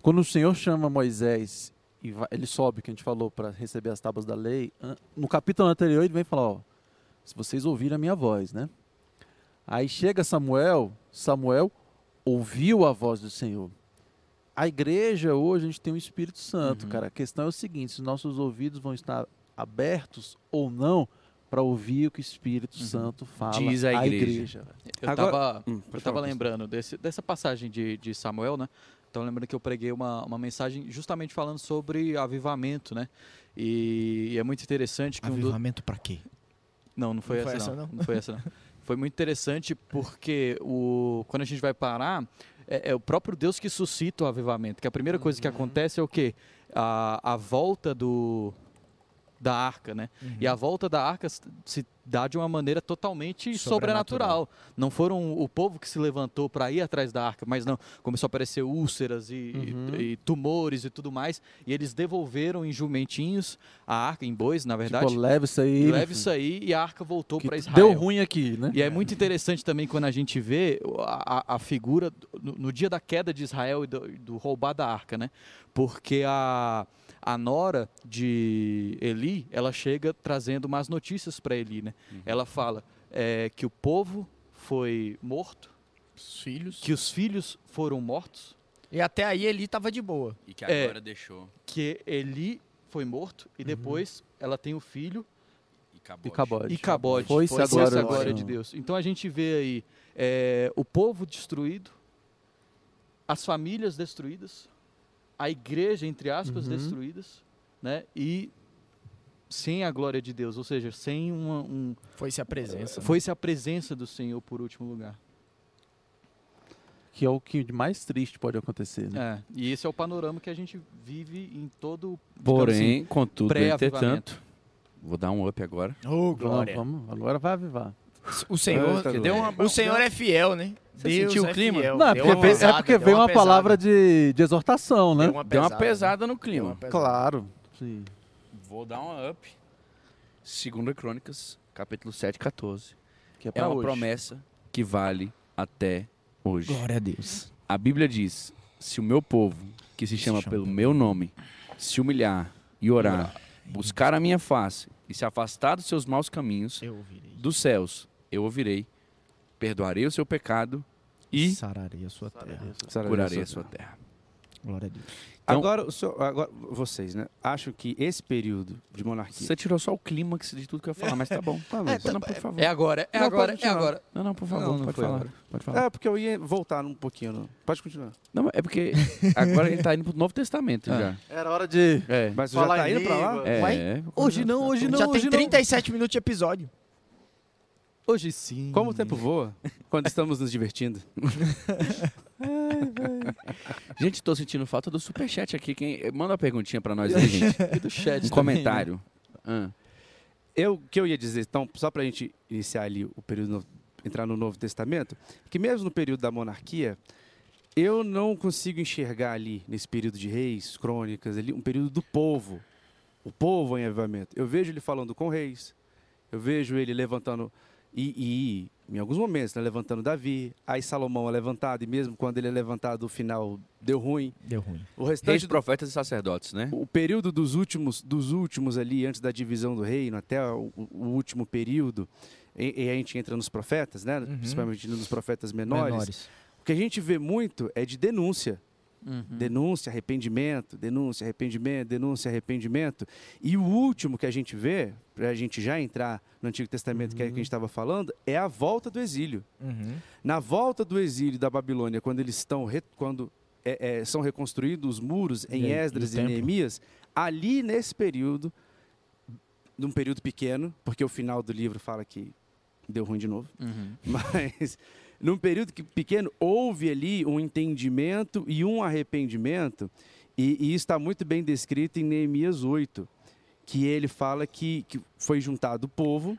quando o Senhor chama Moisés e vai- ele sobe, que a gente falou, para receber as tábuas da lei, no capítulo anterior ele vem falar, ó, se vocês ouvirem a minha voz, né? Aí chega Samuel, Samuel ouviu a voz do Senhor. A igreja hoje a gente tem o Espírito Santo, Uhum. cara. A questão é o seguinte: se nossos ouvidos vão estar abertos ou não para ouvir o que o Espírito Uhum. Santo fala Diz a à igreja. velho. Eu Agora- tava, Hum, lembrando desse- dessa passagem de, de Samuel, né? Então lembrando que eu preguei uma, uma mensagem justamente falando sobre avivamento, né? E, e é muito interessante que um do... Avivamento pra quê? Não, não foi, Não foi essa, essa, não. não? Não foi essa não. Foi muito interessante porque o quando a gente vai parar, é, é o próprio Deus que suscita o avivamento. Que a primeira coisa que acontece é o quê? A, a volta do da arca, né? E a volta da arca se- dá de uma maneira totalmente sobrenatural. Sobrenatural. Não foram o povo que se levantou para ir atrás da arca, mas não. Começou a aparecer úlceras e, Uhum. e- e tumores e tudo mais. E eles devolveram em jumentinhos a arca, em bois, na verdade. Tipo, leve isso aí. leve isso aí e a arca voltou para Israel. Deu ruim aqui, né? E é muito interessante também quando a gente vê a, a- a figura no, no dia da queda de Israel e do, do roubar da arca, né? Porque a, a nora de Eli, ela chega trazendo más notícias para Eli, né? Ela fala é, que o povo foi morto, Os filhos. que os filhos foram mortos, E até aí ele tava de boa. E que É. agora deixou. que Eli foi morto e depois ela tem o filho E acabou. E Cabode. e Cabode. Foi-se a Foi-se glória a glória de. Deus. Então a gente vê aí é, o povo destruído, as famílias destruídas, a igreja, entre aspas, Uhum. destruídas, né? E sem a glória de Deus, ou seja, sem uma, um... Foi-se a presença. né? Foi-se a presença do Senhor por último lugar. Que é o que de mais triste pode acontecer, né? É, e esse é o panorama que a gente vive em todo... Porém, assim, contudo, entretanto, vou dar um up agora. Vamos, glória. vamos, agora vai avivar. O Senhor, Eita, deu uma- o Senhor é fiel, né? Você Deus sentiu o é clima? Não, é Deu porque, uma veio, é pesada, porque deu veio uma, pesada. palavra de, de exortação, né? Deu uma Deu uma pesada, pesada no clima. uma pesada. Claro. Sim. Vou dar um up. Segunda Crônicas, capítulo 7, 14. Que é É uma hoje. promessa que vale até hoje. Glória a Deus. A Bíblia diz: se o meu povo, que se chama chama pelo meu nome, se humilhar e orar, buscar a minha face e se afastar dos seus maus caminhos, dos céus eu ouvirei, perdoarei o seu pecado e sararei a sua terra. curarei a sua terra. Glória a Deus. Então- agora, o senhor- agora, vocês, né? Acham que esse período de monarquia. Você tirou só o clímax de tudo que eu ia falar, mas tá bom. (laughs) mas- não, por favor. É agora, é Não, agora, é agora. Não, não, por favor, Não, não pode foi falar. agora. Pode falar. É, porque eu ia voltar um pouquinho. no- Pode continuar. Não, é porque agora gente tá indo pro Novo Testamento Ah. (laughs) já. Era hora de. É. Mas você já Falar tá indo pra lá? É. Hoje não, hoje não, Já hoje tem não. 37 minutos de episódio. Hoje sim. Como o tempo voa quando estamos nos divertindo. (laughs) Gente, tô sentindo falta do superchat aqui. Quem... Manda uma perguntinha pra nós aí, (laughs) gente. E do chat Um também, comentário. Ah. Eu, o que eu ia dizer, então, só para a gente iniciar ali o período, no- entrar no Novo Testamento, que mesmo no período da monarquia, eu não consigo enxergar ali, nesse período de reis, crônicas, ali, um período do povo. O povo em avivamento. Eu vejo ele falando com reis, eu vejo ele levantando, e, e em alguns momentos, né, levantando Davi, aí Salomão é levantado, e mesmo quando ele é levantado, o final deu ruim. Deu ruim. O Reis, restante do profetas e sacerdotes, né? o período dos últimos, dos últimos ali, antes da divisão do reino, até o, o último período, e, e a gente entra nos profetas, né? Uhum. Principalmente nos profetas menores. Menores. O que a gente vê muito é de denúncia. Uhum. Denúncia, arrependimento, denúncia, arrependimento, denúncia, arrependimento. E o último que a gente vê, para a gente já entrar no Antigo Testamento, que é o que a gente estava falando, é a volta do exílio. Uhum. Na volta do exílio da Babilônia, quando eles estão re- quando é, é, são reconstruídos os muros em E Esdras e e? Neemias, ali nesse período, num período pequeno, porque o final do livro fala que deu ruim de novo, Uhum. (laughs) mas num período que- pequeno houve ali um entendimento e um arrependimento, e, e isso está muito bem descrito em Neemias 8, que ele fala que, que foi juntado o povo,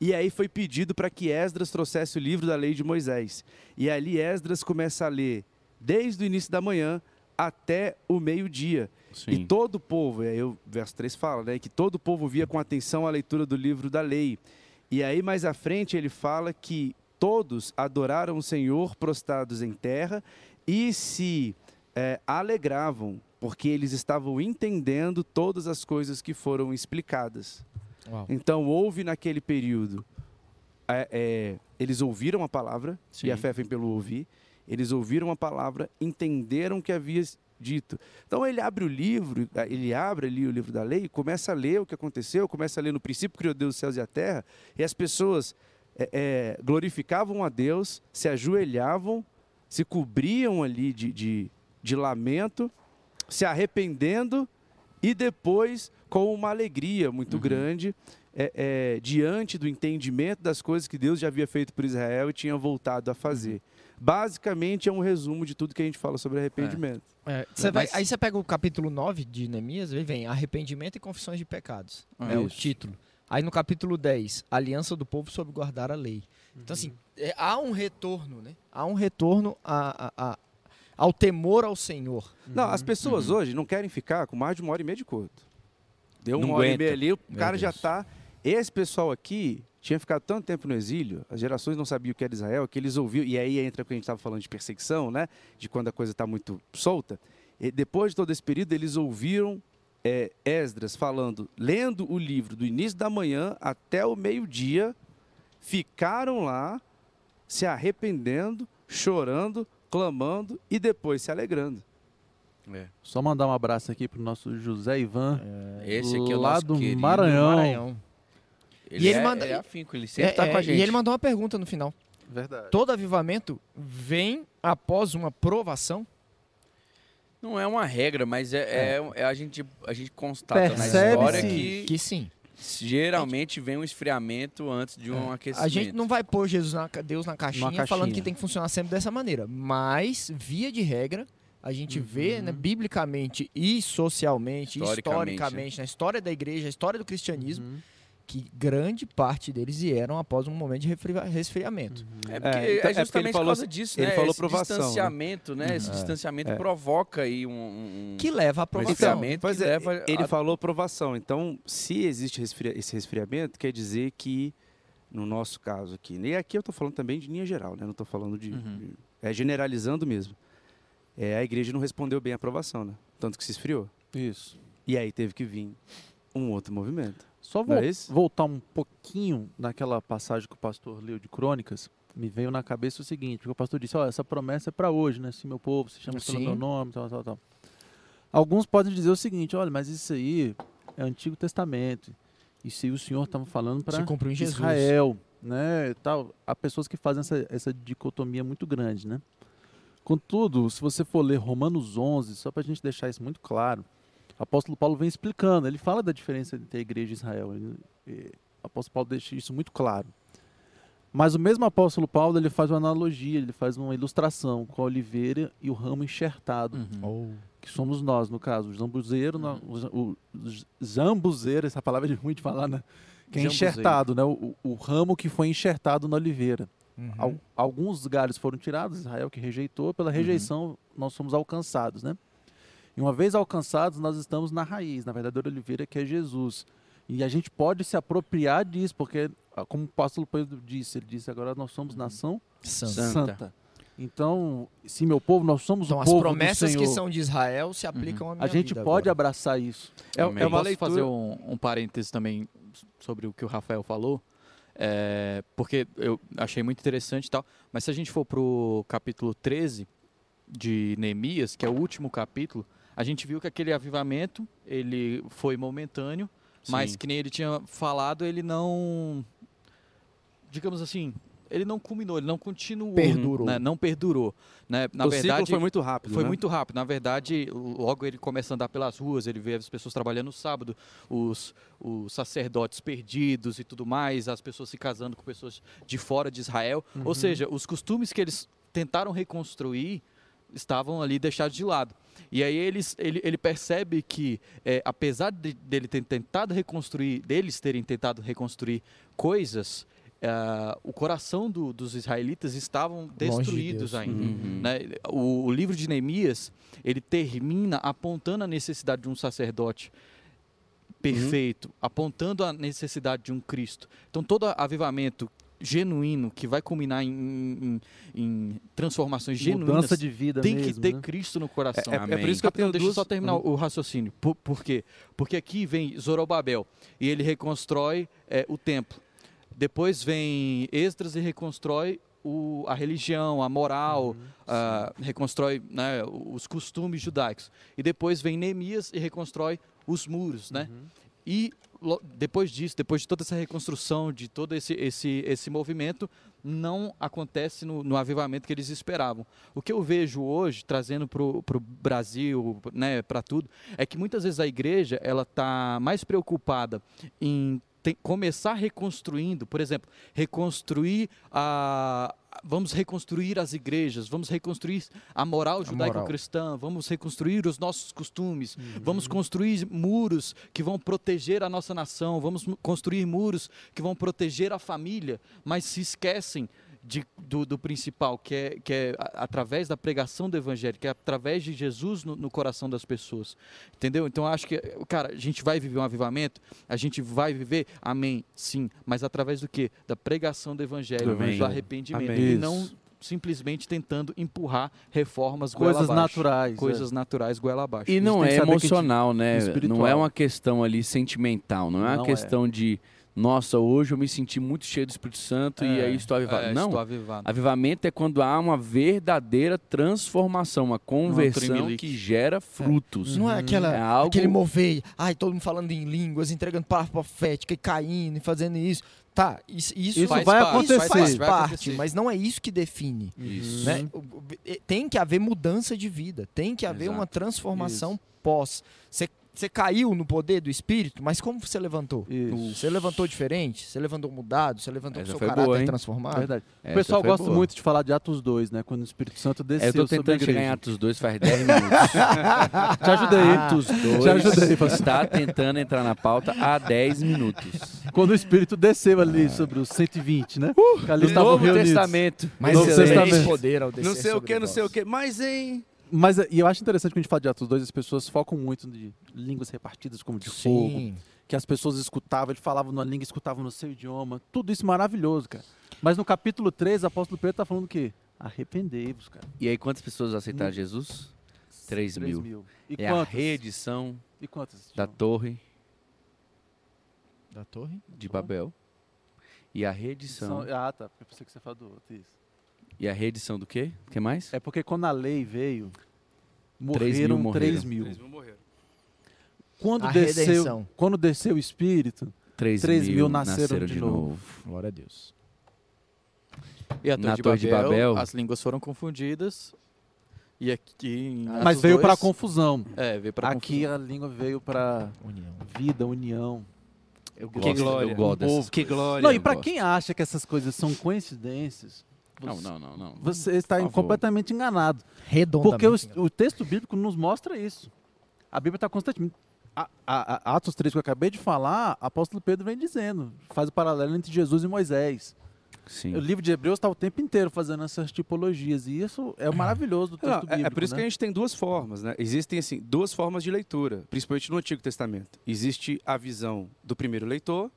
e aí foi pedido para que Esdras trouxesse o livro da lei de Moisés. E ali Esdras começa a ler desde o início da manhã até o meio-dia. E todo o povo, e aí o verso 3 fala, né, que todo o povo via com atenção a leitura do livro da lei. E aí mais à frente ele fala que todos adoraram o Senhor prostrados em terra e se eh, alegravam, porque eles estavam entendendo todas as coisas que foram explicadas. Uau. Então houve naquele período, é, é, eles ouviram a palavra, Sim. e a fé vem pelo ouvir, eles ouviram a palavra, entenderam o que havia dito. Então ele abre o livro, ele abre ali o livro da lei, começa a ler o que aconteceu, começa a ler no princípio criou Deus os céus e a terra, e as pessoas é, é, glorificavam a Deus, se ajoelhavam, se cobriam ali de, de, de lamento, se arrependendo e depois com uma alegria muito grande é, é, diante do entendimento das coisas que Deus já havia feito por Israel e tinha voltado a fazer. basicamente é um resumo de tudo que a gente fala sobre arrependimento. É, você vai- aí você pega o capítulo 9 de Neemias, aí vem arrependimento e confissões de pecados. Ah, é o título. Aí no capítulo 10, aliança do povo sobre guardar a lei. Então, assim, é, há um retorno, né? Há um retorno a- a- a- ao temor ao Senhor. Não, as pessoas Uhum. hoje não querem ficar com mais de uma hora e meia de culto. Deu Não uma hora e aguenta. meia ali, o Meu cara já Deus. tá. Esse pessoal aqui tinha ficado tanto tempo no exílio, as gerações não sabiam o que era Israel, que eles ouviam, e aí entra o que a gente estava falando de perseguição, né? De quando a coisa está muito solta. E depois de todo esse período, eles ouviram é, Esdras falando, lendo o livro do início da manhã até o meio-dia, ficaram lá se arrependendo, chorando, clamando e depois se alegrando. É. Só mandar um abraço aqui pro nosso José Ivan. Esse aqui é o Lá nosso do querido. Maranhão. Ele E ele é, manda- é afinco, ele sempre É, tá com é, a gente. E ele mandou uma pergunta no final. Verdade. Todo avivamento vem após uma provação? Não é uma regra, mas é, é- é a, gente, a gente constata na história que, Que sim. geralmente vem um esfriamento antes de um aquecimento. A gente não vai pôr Jesus na, Deus na caixinha, caixinha. falando que tem que funcionar sempre dessa maneira. Mas, via de regra, a gente vê, né, biblicamente e socialmente, Historicamente, historicamente, na história da igreja, a história do cristianismo, Uhum. Que grande parte deles vieram após um momento de resfriamento. É porque É, é, então- é porque ele justamente por falou- causa disso, ele né? falou Esse provação, né? distanciamento, né? Esse distanciamento É. provoca aí um, um- Que leva à um provação. esfriamento Pois é, leva ele a... falou provação. Então, se existe resfria- esse resfriamento, quer dizer que, no nosso caso aqui, e aqui eu estou falando também de linha geral, né? não estou falando de, Uhum. de- É generalizando mesmo. É, a igreja não respondeu bem à provação, né? Tanto que se esfriou. Isso. E aí teve que vir um outro movimento. Só Não vou é voltar um pouquinho naquela passagem que o pastor leu de Crônicas. Me veio na cabeça o seguinte, porque o pastor disse, ó, essa promessa é para hoje, né? Se meu povo se chama pelo Sim. meu nome, tal, tal, tal. Alguns podem dizer o seguinte, olha, mas isso aí é Antigo Testamento. Isso aí o Senhor estava falando para. Israel, né? Tal. Há pessoas que fazem essa, essa dicotomia muito grande, né? Contudo, se você for ler Romanos 11, só para a gente deixar isso muito claro, apóstolo Paulo vem explicando, ele fala da diferença entre a igreja e Israel. Ele- e o apóstolo Paulo deixa isso muito claro. Mas o mesmo apóstolo Paulo, ele faz uma analogia, ele faz uma ilustração com a oliveira e o ramo enxertado, Uhum. que somos nós, no caso, o zambuzeiro, na- o, o zambuzeiro, essa palavra é ruim de falar, né? Que é enxertado, né? O, o- ramo que foi enxertado na oliveira. Uhum. Al- alguns galhos foram tirados, Israel que rejeitou, pela rejeição nós somos alcançados, né? E uma vez alcançados, nós estamos na raiz, na verdadeira oliveira que é Jesus. E a gente pode se apropriar disso, porque, ah, como o apóstolo Pedro disse, ele disse, agora nós somos nação Santo. Santa. santa. Então, se meu povo, nós somos Então, o as povo promessas do que Senhor. são de Israel se aplicam à minha A gente vida pode agora. abraçar isso. É, Amém. é uma Posso leitura. fazer um, um parêntese também sobre o que o Rafael falou? É, porque eu achei muito interessante e tal. Mas se a gente for pro capítulo 13 de Neemias, que é o último capítulo, a gente viu que aquele avivamento, ele foi momentâneo, mas Sim. que nem ele tinha falado, ele não... Digamos assim, ele não culminou, ele não continuou. Perdurou. né? Não perdurou. Né? Na o verdade, ciclo foi muito rápido. foi né? muito rápido. Na verdade, logo ele começa a andar pelas ruas, ele vê as pessoas trabalhando no sábado, os, os sacerdotes perdidos e tudo mais, as pessoas se casando com pessoas de fora de Israel. Ou seja, os costumes que eles tentaram reconstruir estavam ali deixados de lado. E aí eles, ele, ele percebe que, é, apesar de, dele ter tentado reconstruir, deles terem tentado reconstruir coisas, ah, o coração do- dos israelitas estavam de destruídos Deus. ainda Uhum. né? O, o livro de Neemias ele termina apontando a necessidade de um sacerdote perfeito, apontando a necessidade de um Cristo. Então todo avivamento genuíno que vai culminar em, em- em transformações genuínas Mudança de vida tem mesmo, que ter né? Cristo no coração. É, é Amém. por isso que eu tenho deixa eu duas... só terminar Uhum. o raciocínio. Por, por quê? Porque aqui vem Zorobabel e ele reconstrói é, o templo. Depois vem Esdras e reconstrói o- a religião, a moral, ah, reconstrói né, os costumes judaicos. E depois vem Neemias e reconstrói os muros. Né? E lo- depois disso, depois de toda essa reconstrução, de todo esse, esse, esse movimento, não acontece no, no avivamento que eles esperavam. O que eu vejo hoje, trazendo para o Brasil, né, para tudo, é que muitas vezes a igreja ela está mais preocupada em tem- começar reconstruindo, por exemplo, reconstruir a. Vamos reconstruir as igrejas, vamos reconstruir a moral judaico-cristã, vamos reconstruir os nossos costumes, Uhum. vamos construir muros que vão proteger a nossa nação, vamos construir muros que vão proteger a família, mas se esquecem de- do, do principal, que é, que é através da pregação do evangelho, que é através de Jesus no, no coração das pessoas. Entendeu? Então eu acho que, cara, a gente vai viver um avivamento, a gente vai viver, amém, sim, mas através do quê? Da pregação do evangelho, do arrependimento, Amém. e não simplesmente tentando empurrar reformas goela Coisas abaixo. naturais. Coisas naturais goela abaixo. E não tem que é a gente- emocional, né? espiritual. Não é uma questão ali sentimental, não é uma Não é. questão de, nossa, hoje eu me senti muito cheio do Espírito Santo e É, aí estou avivado. É, não, estou avivado. avivamento é quando há uma verdadeira transformação, uma conversão que gera frutos. Não é aquela, É algo... aquele mover, ai, todo mundo falando em línguas, entregando palavra profética e caindo e fazendo isso. Tá, isso, isso, Isso vai parte, acontecer. isso faz parte, acontecer. mas não é isso que define. Isso. né? E- Tem que haver mudança de vida, tem que haver uma Exato. transformação pós. Você você caiu no poder do Espírito, mas como você levantou? Isso. Você levantou diferente? Você levantou mudado? Você levantou com Essa seu foi caráter boa, transformado? Verdade. Essa o pessoal gosta boa. muito de falar de Atos 2, né? Quando o Espírito Santo É, desceu eu tô sobre a tentando chegar em. Atos 2 faz 10 minutos. (laughs) Te ajudei. Atos 2 Te ajudei, pastor. está tentando entrar na pauta há 10 minutos. Quando o Espírito desceu ali sobre os 120, né? ali No Novo reunidos. Testamento. Mas Novo Testamento. poder ao descer Não sei o sobre que, não sei o que. Mas, hein? Mas e eu acho interessante quando a gente fala de Atos 2, as pessoas focam muito de línguas repartidas como de fogo, Sim. que as pessoas escutavam, ele falava numa língua, escutavam no seu idioma. Tudo isso maravilhoso, cara. Mas no capítulo 3, o apóstolo Pedro tá falando o quê? Arrependei-vos, cara. E aí, quantas pessoas aceitaram Jesus? 3 Três mil. E É a quantas? reedição E quantas? da torre Da torre? de Babel. E a reedição. São- Ah, tá. Eu pensei que você falou do outro. Isso. E a reedição do quê? O que mais? É porque quando a lei veio, Três mil morreram morreram. 3 mil. Eles vão morrer. Quando A desceu, redenção. quando desceu o Espírito, 3, três mil, mil nasceram, nasceram de de novo. Glória a Deus. E a Na Torre, Torre de, de Babel, Babel. as línguas foram confundidas. E aqui em mas veio para a 2, confusão. É, veio para Aqui a língua veio para União. vida, união. Eu Que gosto, glória. eu gosto povo. dessas Que glória. Não, e para quem acha que essas coisas são coincidências, Não, você- não, não, não. você está completamente enganado. Redondamente. Porque o, o texto bíblico nos mostra isso. A Bíblia está constantemente. A, a- a- Atos 3 que eu acabei de falar, apóstolo Pedro vem dizendo, faz o paralelo entre Jesus e Moisés. Sim. O livro de Hebreus está o tempo inteiro fazendo essas tipologias, e isso é maravilhoso do texto Não, é- bíblico. é por isso né? que a gente tem duas formas, né? Existem assim duas formas de leitura, principalmente no Antigo Testamento. Existe a visão do primeiro leitor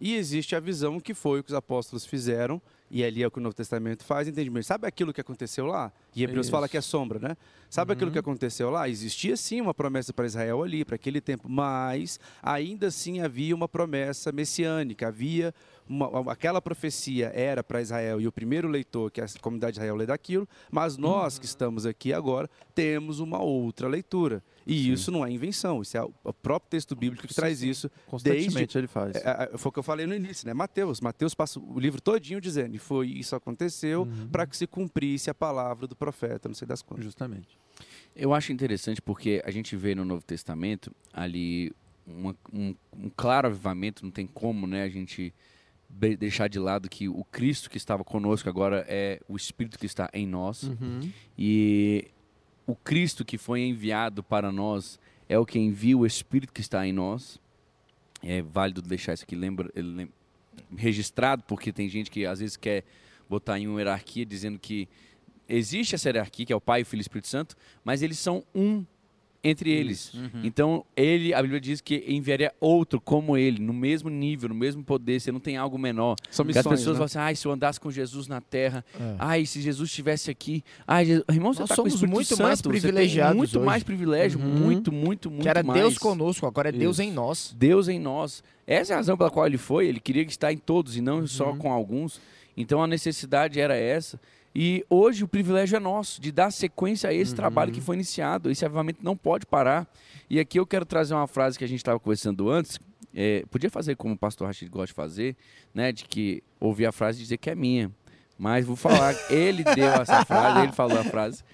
e existe a visão que foi o que os apóstolos fizeram e ali é o que o Novo Testamento faz, entendimento. Sabe aquilo que aconteceu lá? E Hebreus Isso. fala que é sombra, né? Sabe aquilo Uhum. que aconteceu lá? Existia sim uma promessa para Israel ali, para aquele tempo, mas ainda assim havia uma promessa messiânica, havia uma- aquela profecia era para Israel e o primeiro leitor, que é a comunidade de Israel, lê daquilo, mas nós que estamos aqui agora temos uma outra leitura. E isso não é invenção, isso é o próprio texto bíblico que Sim, traz sim. isso. Constantemente desde- ele faz. É, é, foi o que eu falei no início, né? Mateus. Mateus passa o livro todinho dizendo, e foi isso aconteceu Uhum. para que se cumprisse a palavra do profeta, não sei das quantas. Justamente. Eu acho interessante porque a gente vê no Novo Testamento ali uma- um, um claro avivamento, não tem como né, a gente deixar de lado que o Cristo que estava conosco agora é o Espírito que está em nós. Uhum. E o Cristo que foi enviado para nós é o que envia o Espírito que está em nós. É válido deixar isso aqui lembra, lem- registrado, porque tem gente que às vezes quer botar em uma hierarquia dizendo que existe essa hierarquia, que é o Pai, o Filho e o Espírito Santo, mas eles são um entre eles. Então, ele, a Bíblia diz que enviaria outro como ele, no mesmo nível, no mesmo poder, você não tem algo menor. São Porque as missões, pessoas né? falam assim, ai, se eu andasse com Jesus na terra, É. ai, se Jesus estivesse aqui, ai, Jesus... irmão, você Nós tá somos muito Santo, mais privilegiados muito hoje. mais privilégio, Uhum. muito, muito, muito que era mais. Deus conosco, agora é Deus Isso. em nós. Deus em nós. Essa é a razão pela qual ele foi. Ele queria estar em todos e não só Uhum. com alguns. Então a necessidade era essa. E hoje o privilégio é nosso de dar sequência a esse Uhum. trabalho que foi iniciado. Esse avivamento não pode parar. E aqui eu quero trazer uma frase que a gente estava conversando antes. É, podia fazer como o pastor Rachid gosta de fazer, né? De que ouvir a frase e dizer que é minha. Mas vou falar, (laughs) ele deu essa frase, ele falou a frase,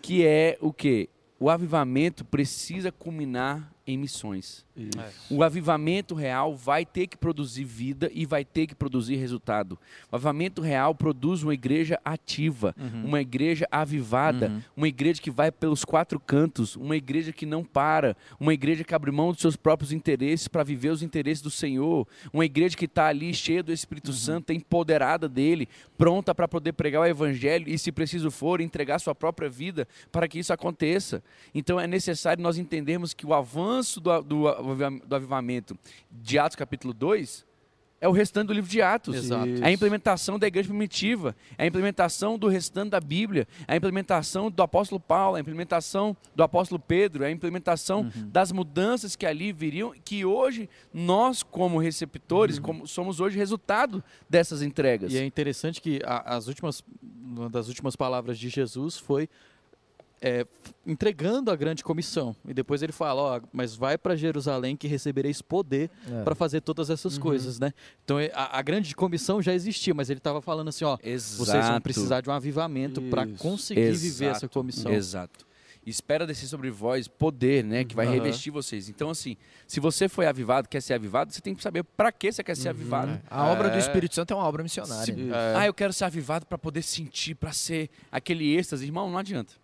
que é o quê? O avivamento precisa culminar em missões. Isso. O avivamento real vai ter que produzir vida e vai ter que produzir resultado. O avivamento real produz uma igreja ativa, Uhum. uma igreja avivada, Uhum. uma igreja que vai pelos quatro cantos, uma igreja que não para, uma igreja que abre mão dos seus próprios interesses para viver os interesses do Senhor, uma igreja que está ali cheia do Espírito Santo, empoderada dele, pronta para poder pregar o evangelho e, se preciso for, entregar sua própria vida para que isso aconteça. Então é necessário nós entendermos que o avanço do, do, do avivamento de Atos capítulo 2 é o restante do livro de Atos. Exato. É a implementação da igreja primitiva, é a implementação do restante da Bíblia, é a implementação do apóstolo Paulo, é a implementação do apóstolo Pedro, é a implementação Uhum. das mudanças que ali viriam, que hoje nós, como receptores, Uhum. como somos hoje resultado dessas entregas. E é interessante que a- as últimas, uma das últimas palavras de Jesus foi é, entregando a grande comissão. E depois ele fala, ó, mas vai para Jerusalém que recebereis poder É. para fazer todas essas coisas, né? Então é, a, a grande comissão já existia, mas ele estava falando assim, ó, Exato. vocês vão precisar de um avivamento para conseguir viver essa Exato. comissão. Exato. Espera descer sobre vós poder, né? Que vai Aham. revestir vocês. Então, assim, se você foi avivado, quer ser avivado, você tem que saber para que você quer ser avivado. A obra do É. Espírito Santo é uma obra missionária. né? É, Ah, eu quero ser avivado para poder sentir, para ser aquele êxtase. Irmão, não adianta.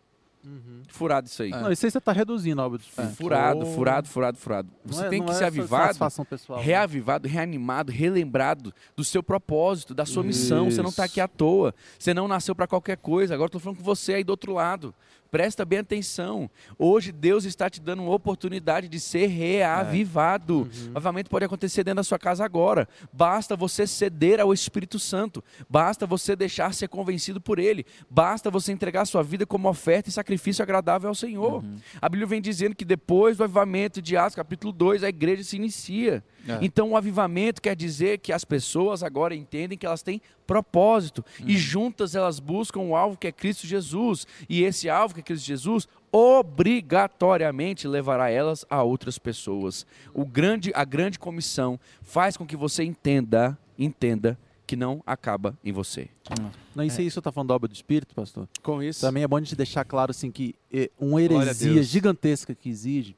Furado isso aí. Não, isso aí você está reduzindo a obra do Espírito. Furado, Oh. furado, furado, furado. Você é- tem que é ser essa avivado, pessoal, né? reavivado, reanimado, relembrado do seu propósito, da sua missão. Você não está Isso. aqui à toa. Você não nasceu para qualquer coisa. Agora estou falando com você aí do outro lado. Presta bem atenção. Hoje Deus está te dando uma oportunidade de ser reavivado. O avivamento pode acontecer dentro da sua casa agora. Basta você ceder ao Espírito Santo. Basta você deixar ser convencido por Ele. Basta você entregar a sua vida como oferta e sacrifício agradável ao Senhor. A Bíblia vem dizendo que depois do avivamento de Atos, capítulo 2, a igreja se inicia. É. Então, o avivamento quer dizer que as pessoas agora entendem que elas têm propósito e juntas elas buscam o alvo que é Cristo Jesus. E esse alvo que é Cristo Jesus obrigatoriamente levará elas a outras pessoas. O grande, a grande comissão faz com que você entenda, entenda que não acaba em você. Não, isso aí você está falando da obra do Espírito, pastor? Com isso, Também é bom a gente deixar claro assim que eh, uma heresia gigantesca que exige,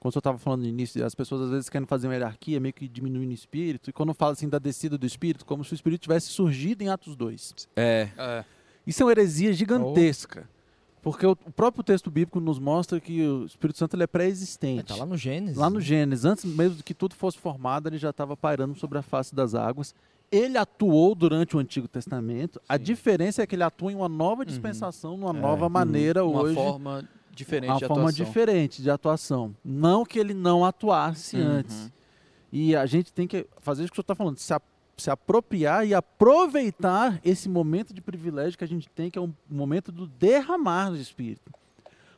como eu estava falando no início, as pessoas às vezes querem fazer uma hierarquia, meio que diminuindo o espírito, e quando fala assim da descida do espírito, como se o espírito tivesse surgido em Atos 2. É, É. Isso é uma heresia gigantesca. Porque o próprio texto bíblico nos mostra que o Espírito Santo ele é pré-existente. Tá lá no Gênesis. Lá no Gênesis, antes mesmo que tudo fosse formado, ele já estava pairando sobre a face das águas. Ele atuou durante o Antigo Testamento. A diferença é que ele atua em uma nova dispensação, numa nova maneira Uma hoje. forma diferente uma de forma atuação. diferente de atuação. Não que ele não atuasse Uhum. antes. E a gente tem que fazer isso que o senhor está falando, se, a- se apropriar e aproveitar esse momento de privilégio que a gente tem, que é um momento do derramar do Espírito,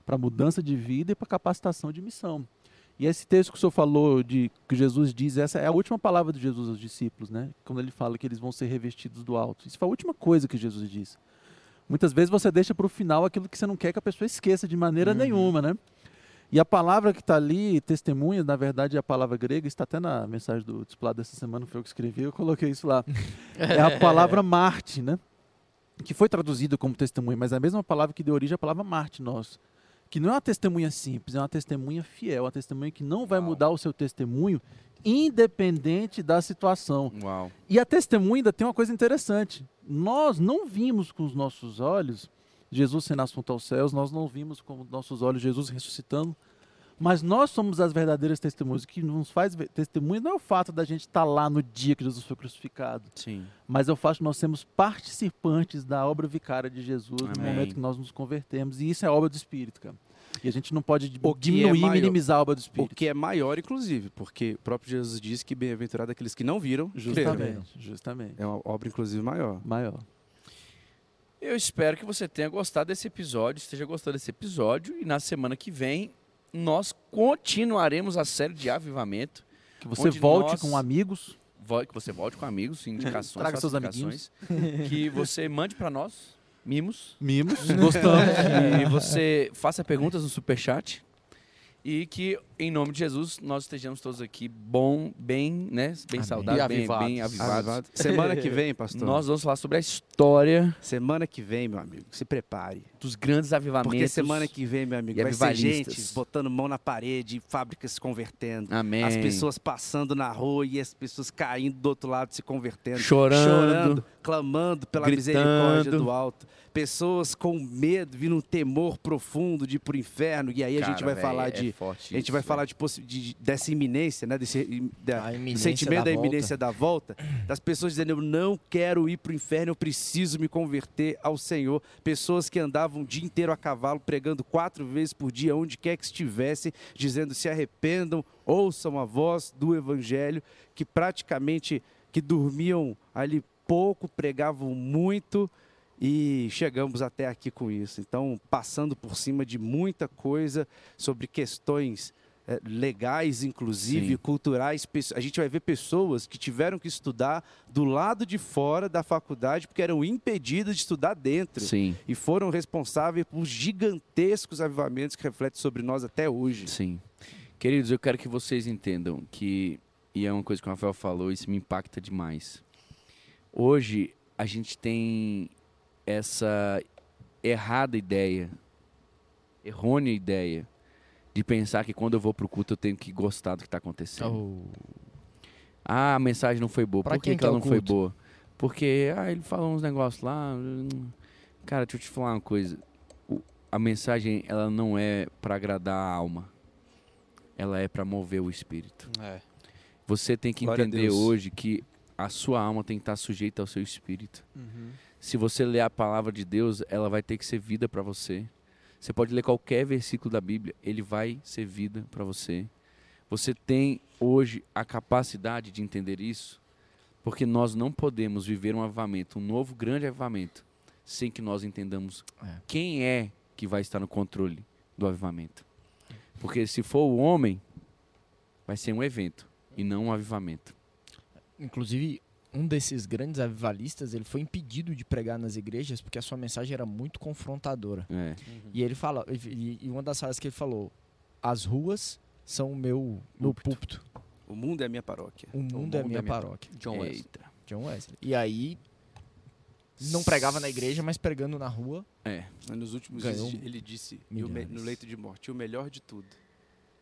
para mudança de vida e para capacitação de missão. E esse texto que o senhor falou, de que Jesus diz, essa é a última palavra de Jesus aos discípulos, né? Quando ele fala que eles vão ser revestidos do alto. Isso foi a última coisa que Jesus disse. Muitas vezes você deixa para o final aquilo que você não quer que a pessoa esqueça de maneira nenhuma, né? E a palavra que está ali, testemunha, na verdade é a palavra grega, está até na mensagem do discipulado dessa semana, foi eu que escrevi, eu coloquei isso lá. É a (laughs) palavra Marte, né? Que foi traduzida como testemunha, mas é a mesma palavra que deu origem à palavra Marte nosso. Que não é uma testemunha simples, é uma testemunha fiel, uma testemunha que não vai Uau. mudar o seu testemunho, independente da situação. uau. E a testemunha ainda tem uma coisa interessante. Nós não vimos com os nossos olhos Jesus sendo assunto aos céus, nós não vimos com os nossos olhos Jesus ressuscitando, mas nós somos as verdadeiras testemunhas. O que nos faz testemunha não é o fato da gente estar lá no dia que Jesus foi crucificado, Sim. mas é o fato de nós sermos participantes da obra vicária de Jesus no Amém. momento que nós nos convertemos. E isso é obra do Espírito, cara. E a gente não pode O que diminuir é e maior- minimizar a obra do o Espírito. que é maior, inclusive, porque o próprio Jesus disse que bem-aventurado aqueles que não viram, creram. Justamente, justamente. É uma obra, inclusive, maior. Maior. Eu espero que você tenha gostado desse episódio, esteja gostando desse episódio. E na semana que vem, nós continuaremos a série de avivamento. Que você volte nós- com amigos. Vo- Que você volte com amigos, indicações, Traga seus classificações, Que você mande para nós, mimos. Mimos. Gostamos. E você faça perguntas no superchat. E que, em nome de Jesus, nós estejamos todos aqui bom, bem, né? Bem Amém. saudáveis, bem, avivados. bem avivados. Avivado. Semana que vem, pastor. Nós vamos falar sobre a história Semana que vem, meu amigo, se prepare. dos grandes avivamentos. Porque semana que vem, meu amigo, vai ser gente botando mão na parede, fábricas se convertendo. Amém. As pessoas passando na rua e as pessoas caindo do outro lado se convertendo. Chorando. chorando, clamando pela Gritando. misericórdia do alto. Pessoas com medo, vindo um temor profundo de ir pro inferno. E aí a gente Cara, vai véi, falar é de. forte a gente isso, vai véi. Falar de, de- dessa iminência, né? Desse, da, iminência sentimento da, da volta. iminência da volta, das pessoas dizendo: Eu não quero ir pro inferno, eu preciso me converter ao Senhor. Pessoas que andavam o dia inteiro a cavalo, pregando quatro vezes por dia, onde quer que estivesse, dizendo: Se arrependam, ouçam a voz do Evangelho, que praticamente que dormiam ali pouco, pregavam muito. E chegamos até aqui com isso. Então, passando por cima de muita coisa sobre questões eh, legais, inclusive, Sim. culturais. A gente vai ver pessoas que tiveram que estudar do lado de fora da faculdade porque eram impedidas de estudar dentro. Sim, E foram responsáveis por gigantescos avivamentos que refletem sobre nós até hoje. sim. Queridos, eu quero que vocês entendam que, e é uma coisa que o Rafael falou, isso me impacta demais. Hoje, a gente tem essa errada ideia, errônea ideia, de pensar que quando eu vou pro culto eu tenho que gostar do que está acontecendo. Oh. Ah, a mensagem não foi boa. Pra Por que, quem que que é ela o não foi boa? Porque, ah, ele falou uns negócios lá. hum, Cara, deixa eu te falar uma coisa. O- a mensagem, ela não é para agradar a alma. Ela é para mover o espírito. É. Você tem que Glória entender hoje que a sua alma tem que estar sujeita ao seu espírito. Se você ler a palavra de Deus, ela vai ter que ser vida para você. Você pode ler qualquer versículo da Bíblia, ele vai ser vida para você. Você tem hoje a capacidade de entender isso, porque nós não podemos viver um avivamento, um novo grande avivamento, sem que nós entendamos É. quem é que vai estar no controle do avivamento. Porque se for o homem, vai ser um evento e não um avivamento. Inclusive, um desses grandes avivalistas, ele foi impedido de pregar nas igrejas porque a sua mensagem era muito confrontadora. É. E ele fala, e, e uma das frases que ele falou, as ruas são o meu, meu púlpito. O mundo é a minha paróquia. O mundo, é a minha paróquia. John Wesley. Eita. John Wesley. E aí, não pregava na igreja, mas pregando na rua. É. Mas nos últimos dias ele disse, e o me- no leito de morte, o melhor de tudo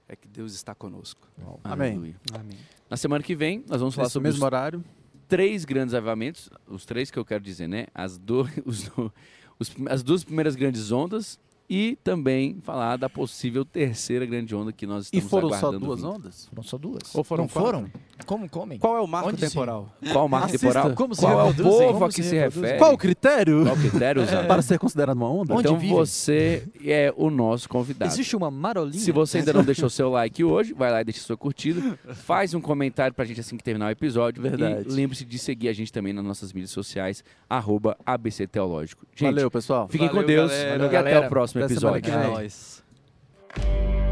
é que Deus está conosco. Amém. Amém. Na semana que vem, nós vamos falar Nesse sobre mesmo os horário. Três grandes avivamentos, os três que eu quero dizer, né? As, (laughs) do, os os- as duas primeiras grandes ondas e também falar da possível terceira grande onda que nós E estamos foram só aguardando duas vir. ondas? Foram só duas. Ou foram não quatro? foram? Como comem? Qual é o marco Onde se- temporal? Qual o marco Assista. temporal? Como se Qual é o povo a que se se refere? Qual o critério Qual o critério usado? para ser considerado uma onda? Onde Então vive? você é o nosso convidado. Existe uma marolinha? Se você ainda não deixou seu like hoje, vai lá e deixa sua curtida. Faz um comentário pra gente assim que terminar o episódio. Verdade. E lembre-se de seguir a gente também nas nossas mídias sociais, arroba ABC Teológico. Gente, Valeu, pessoal. fiquem com Valeu, Deus galera. e até o próximo Até semana episódio. que É nóis.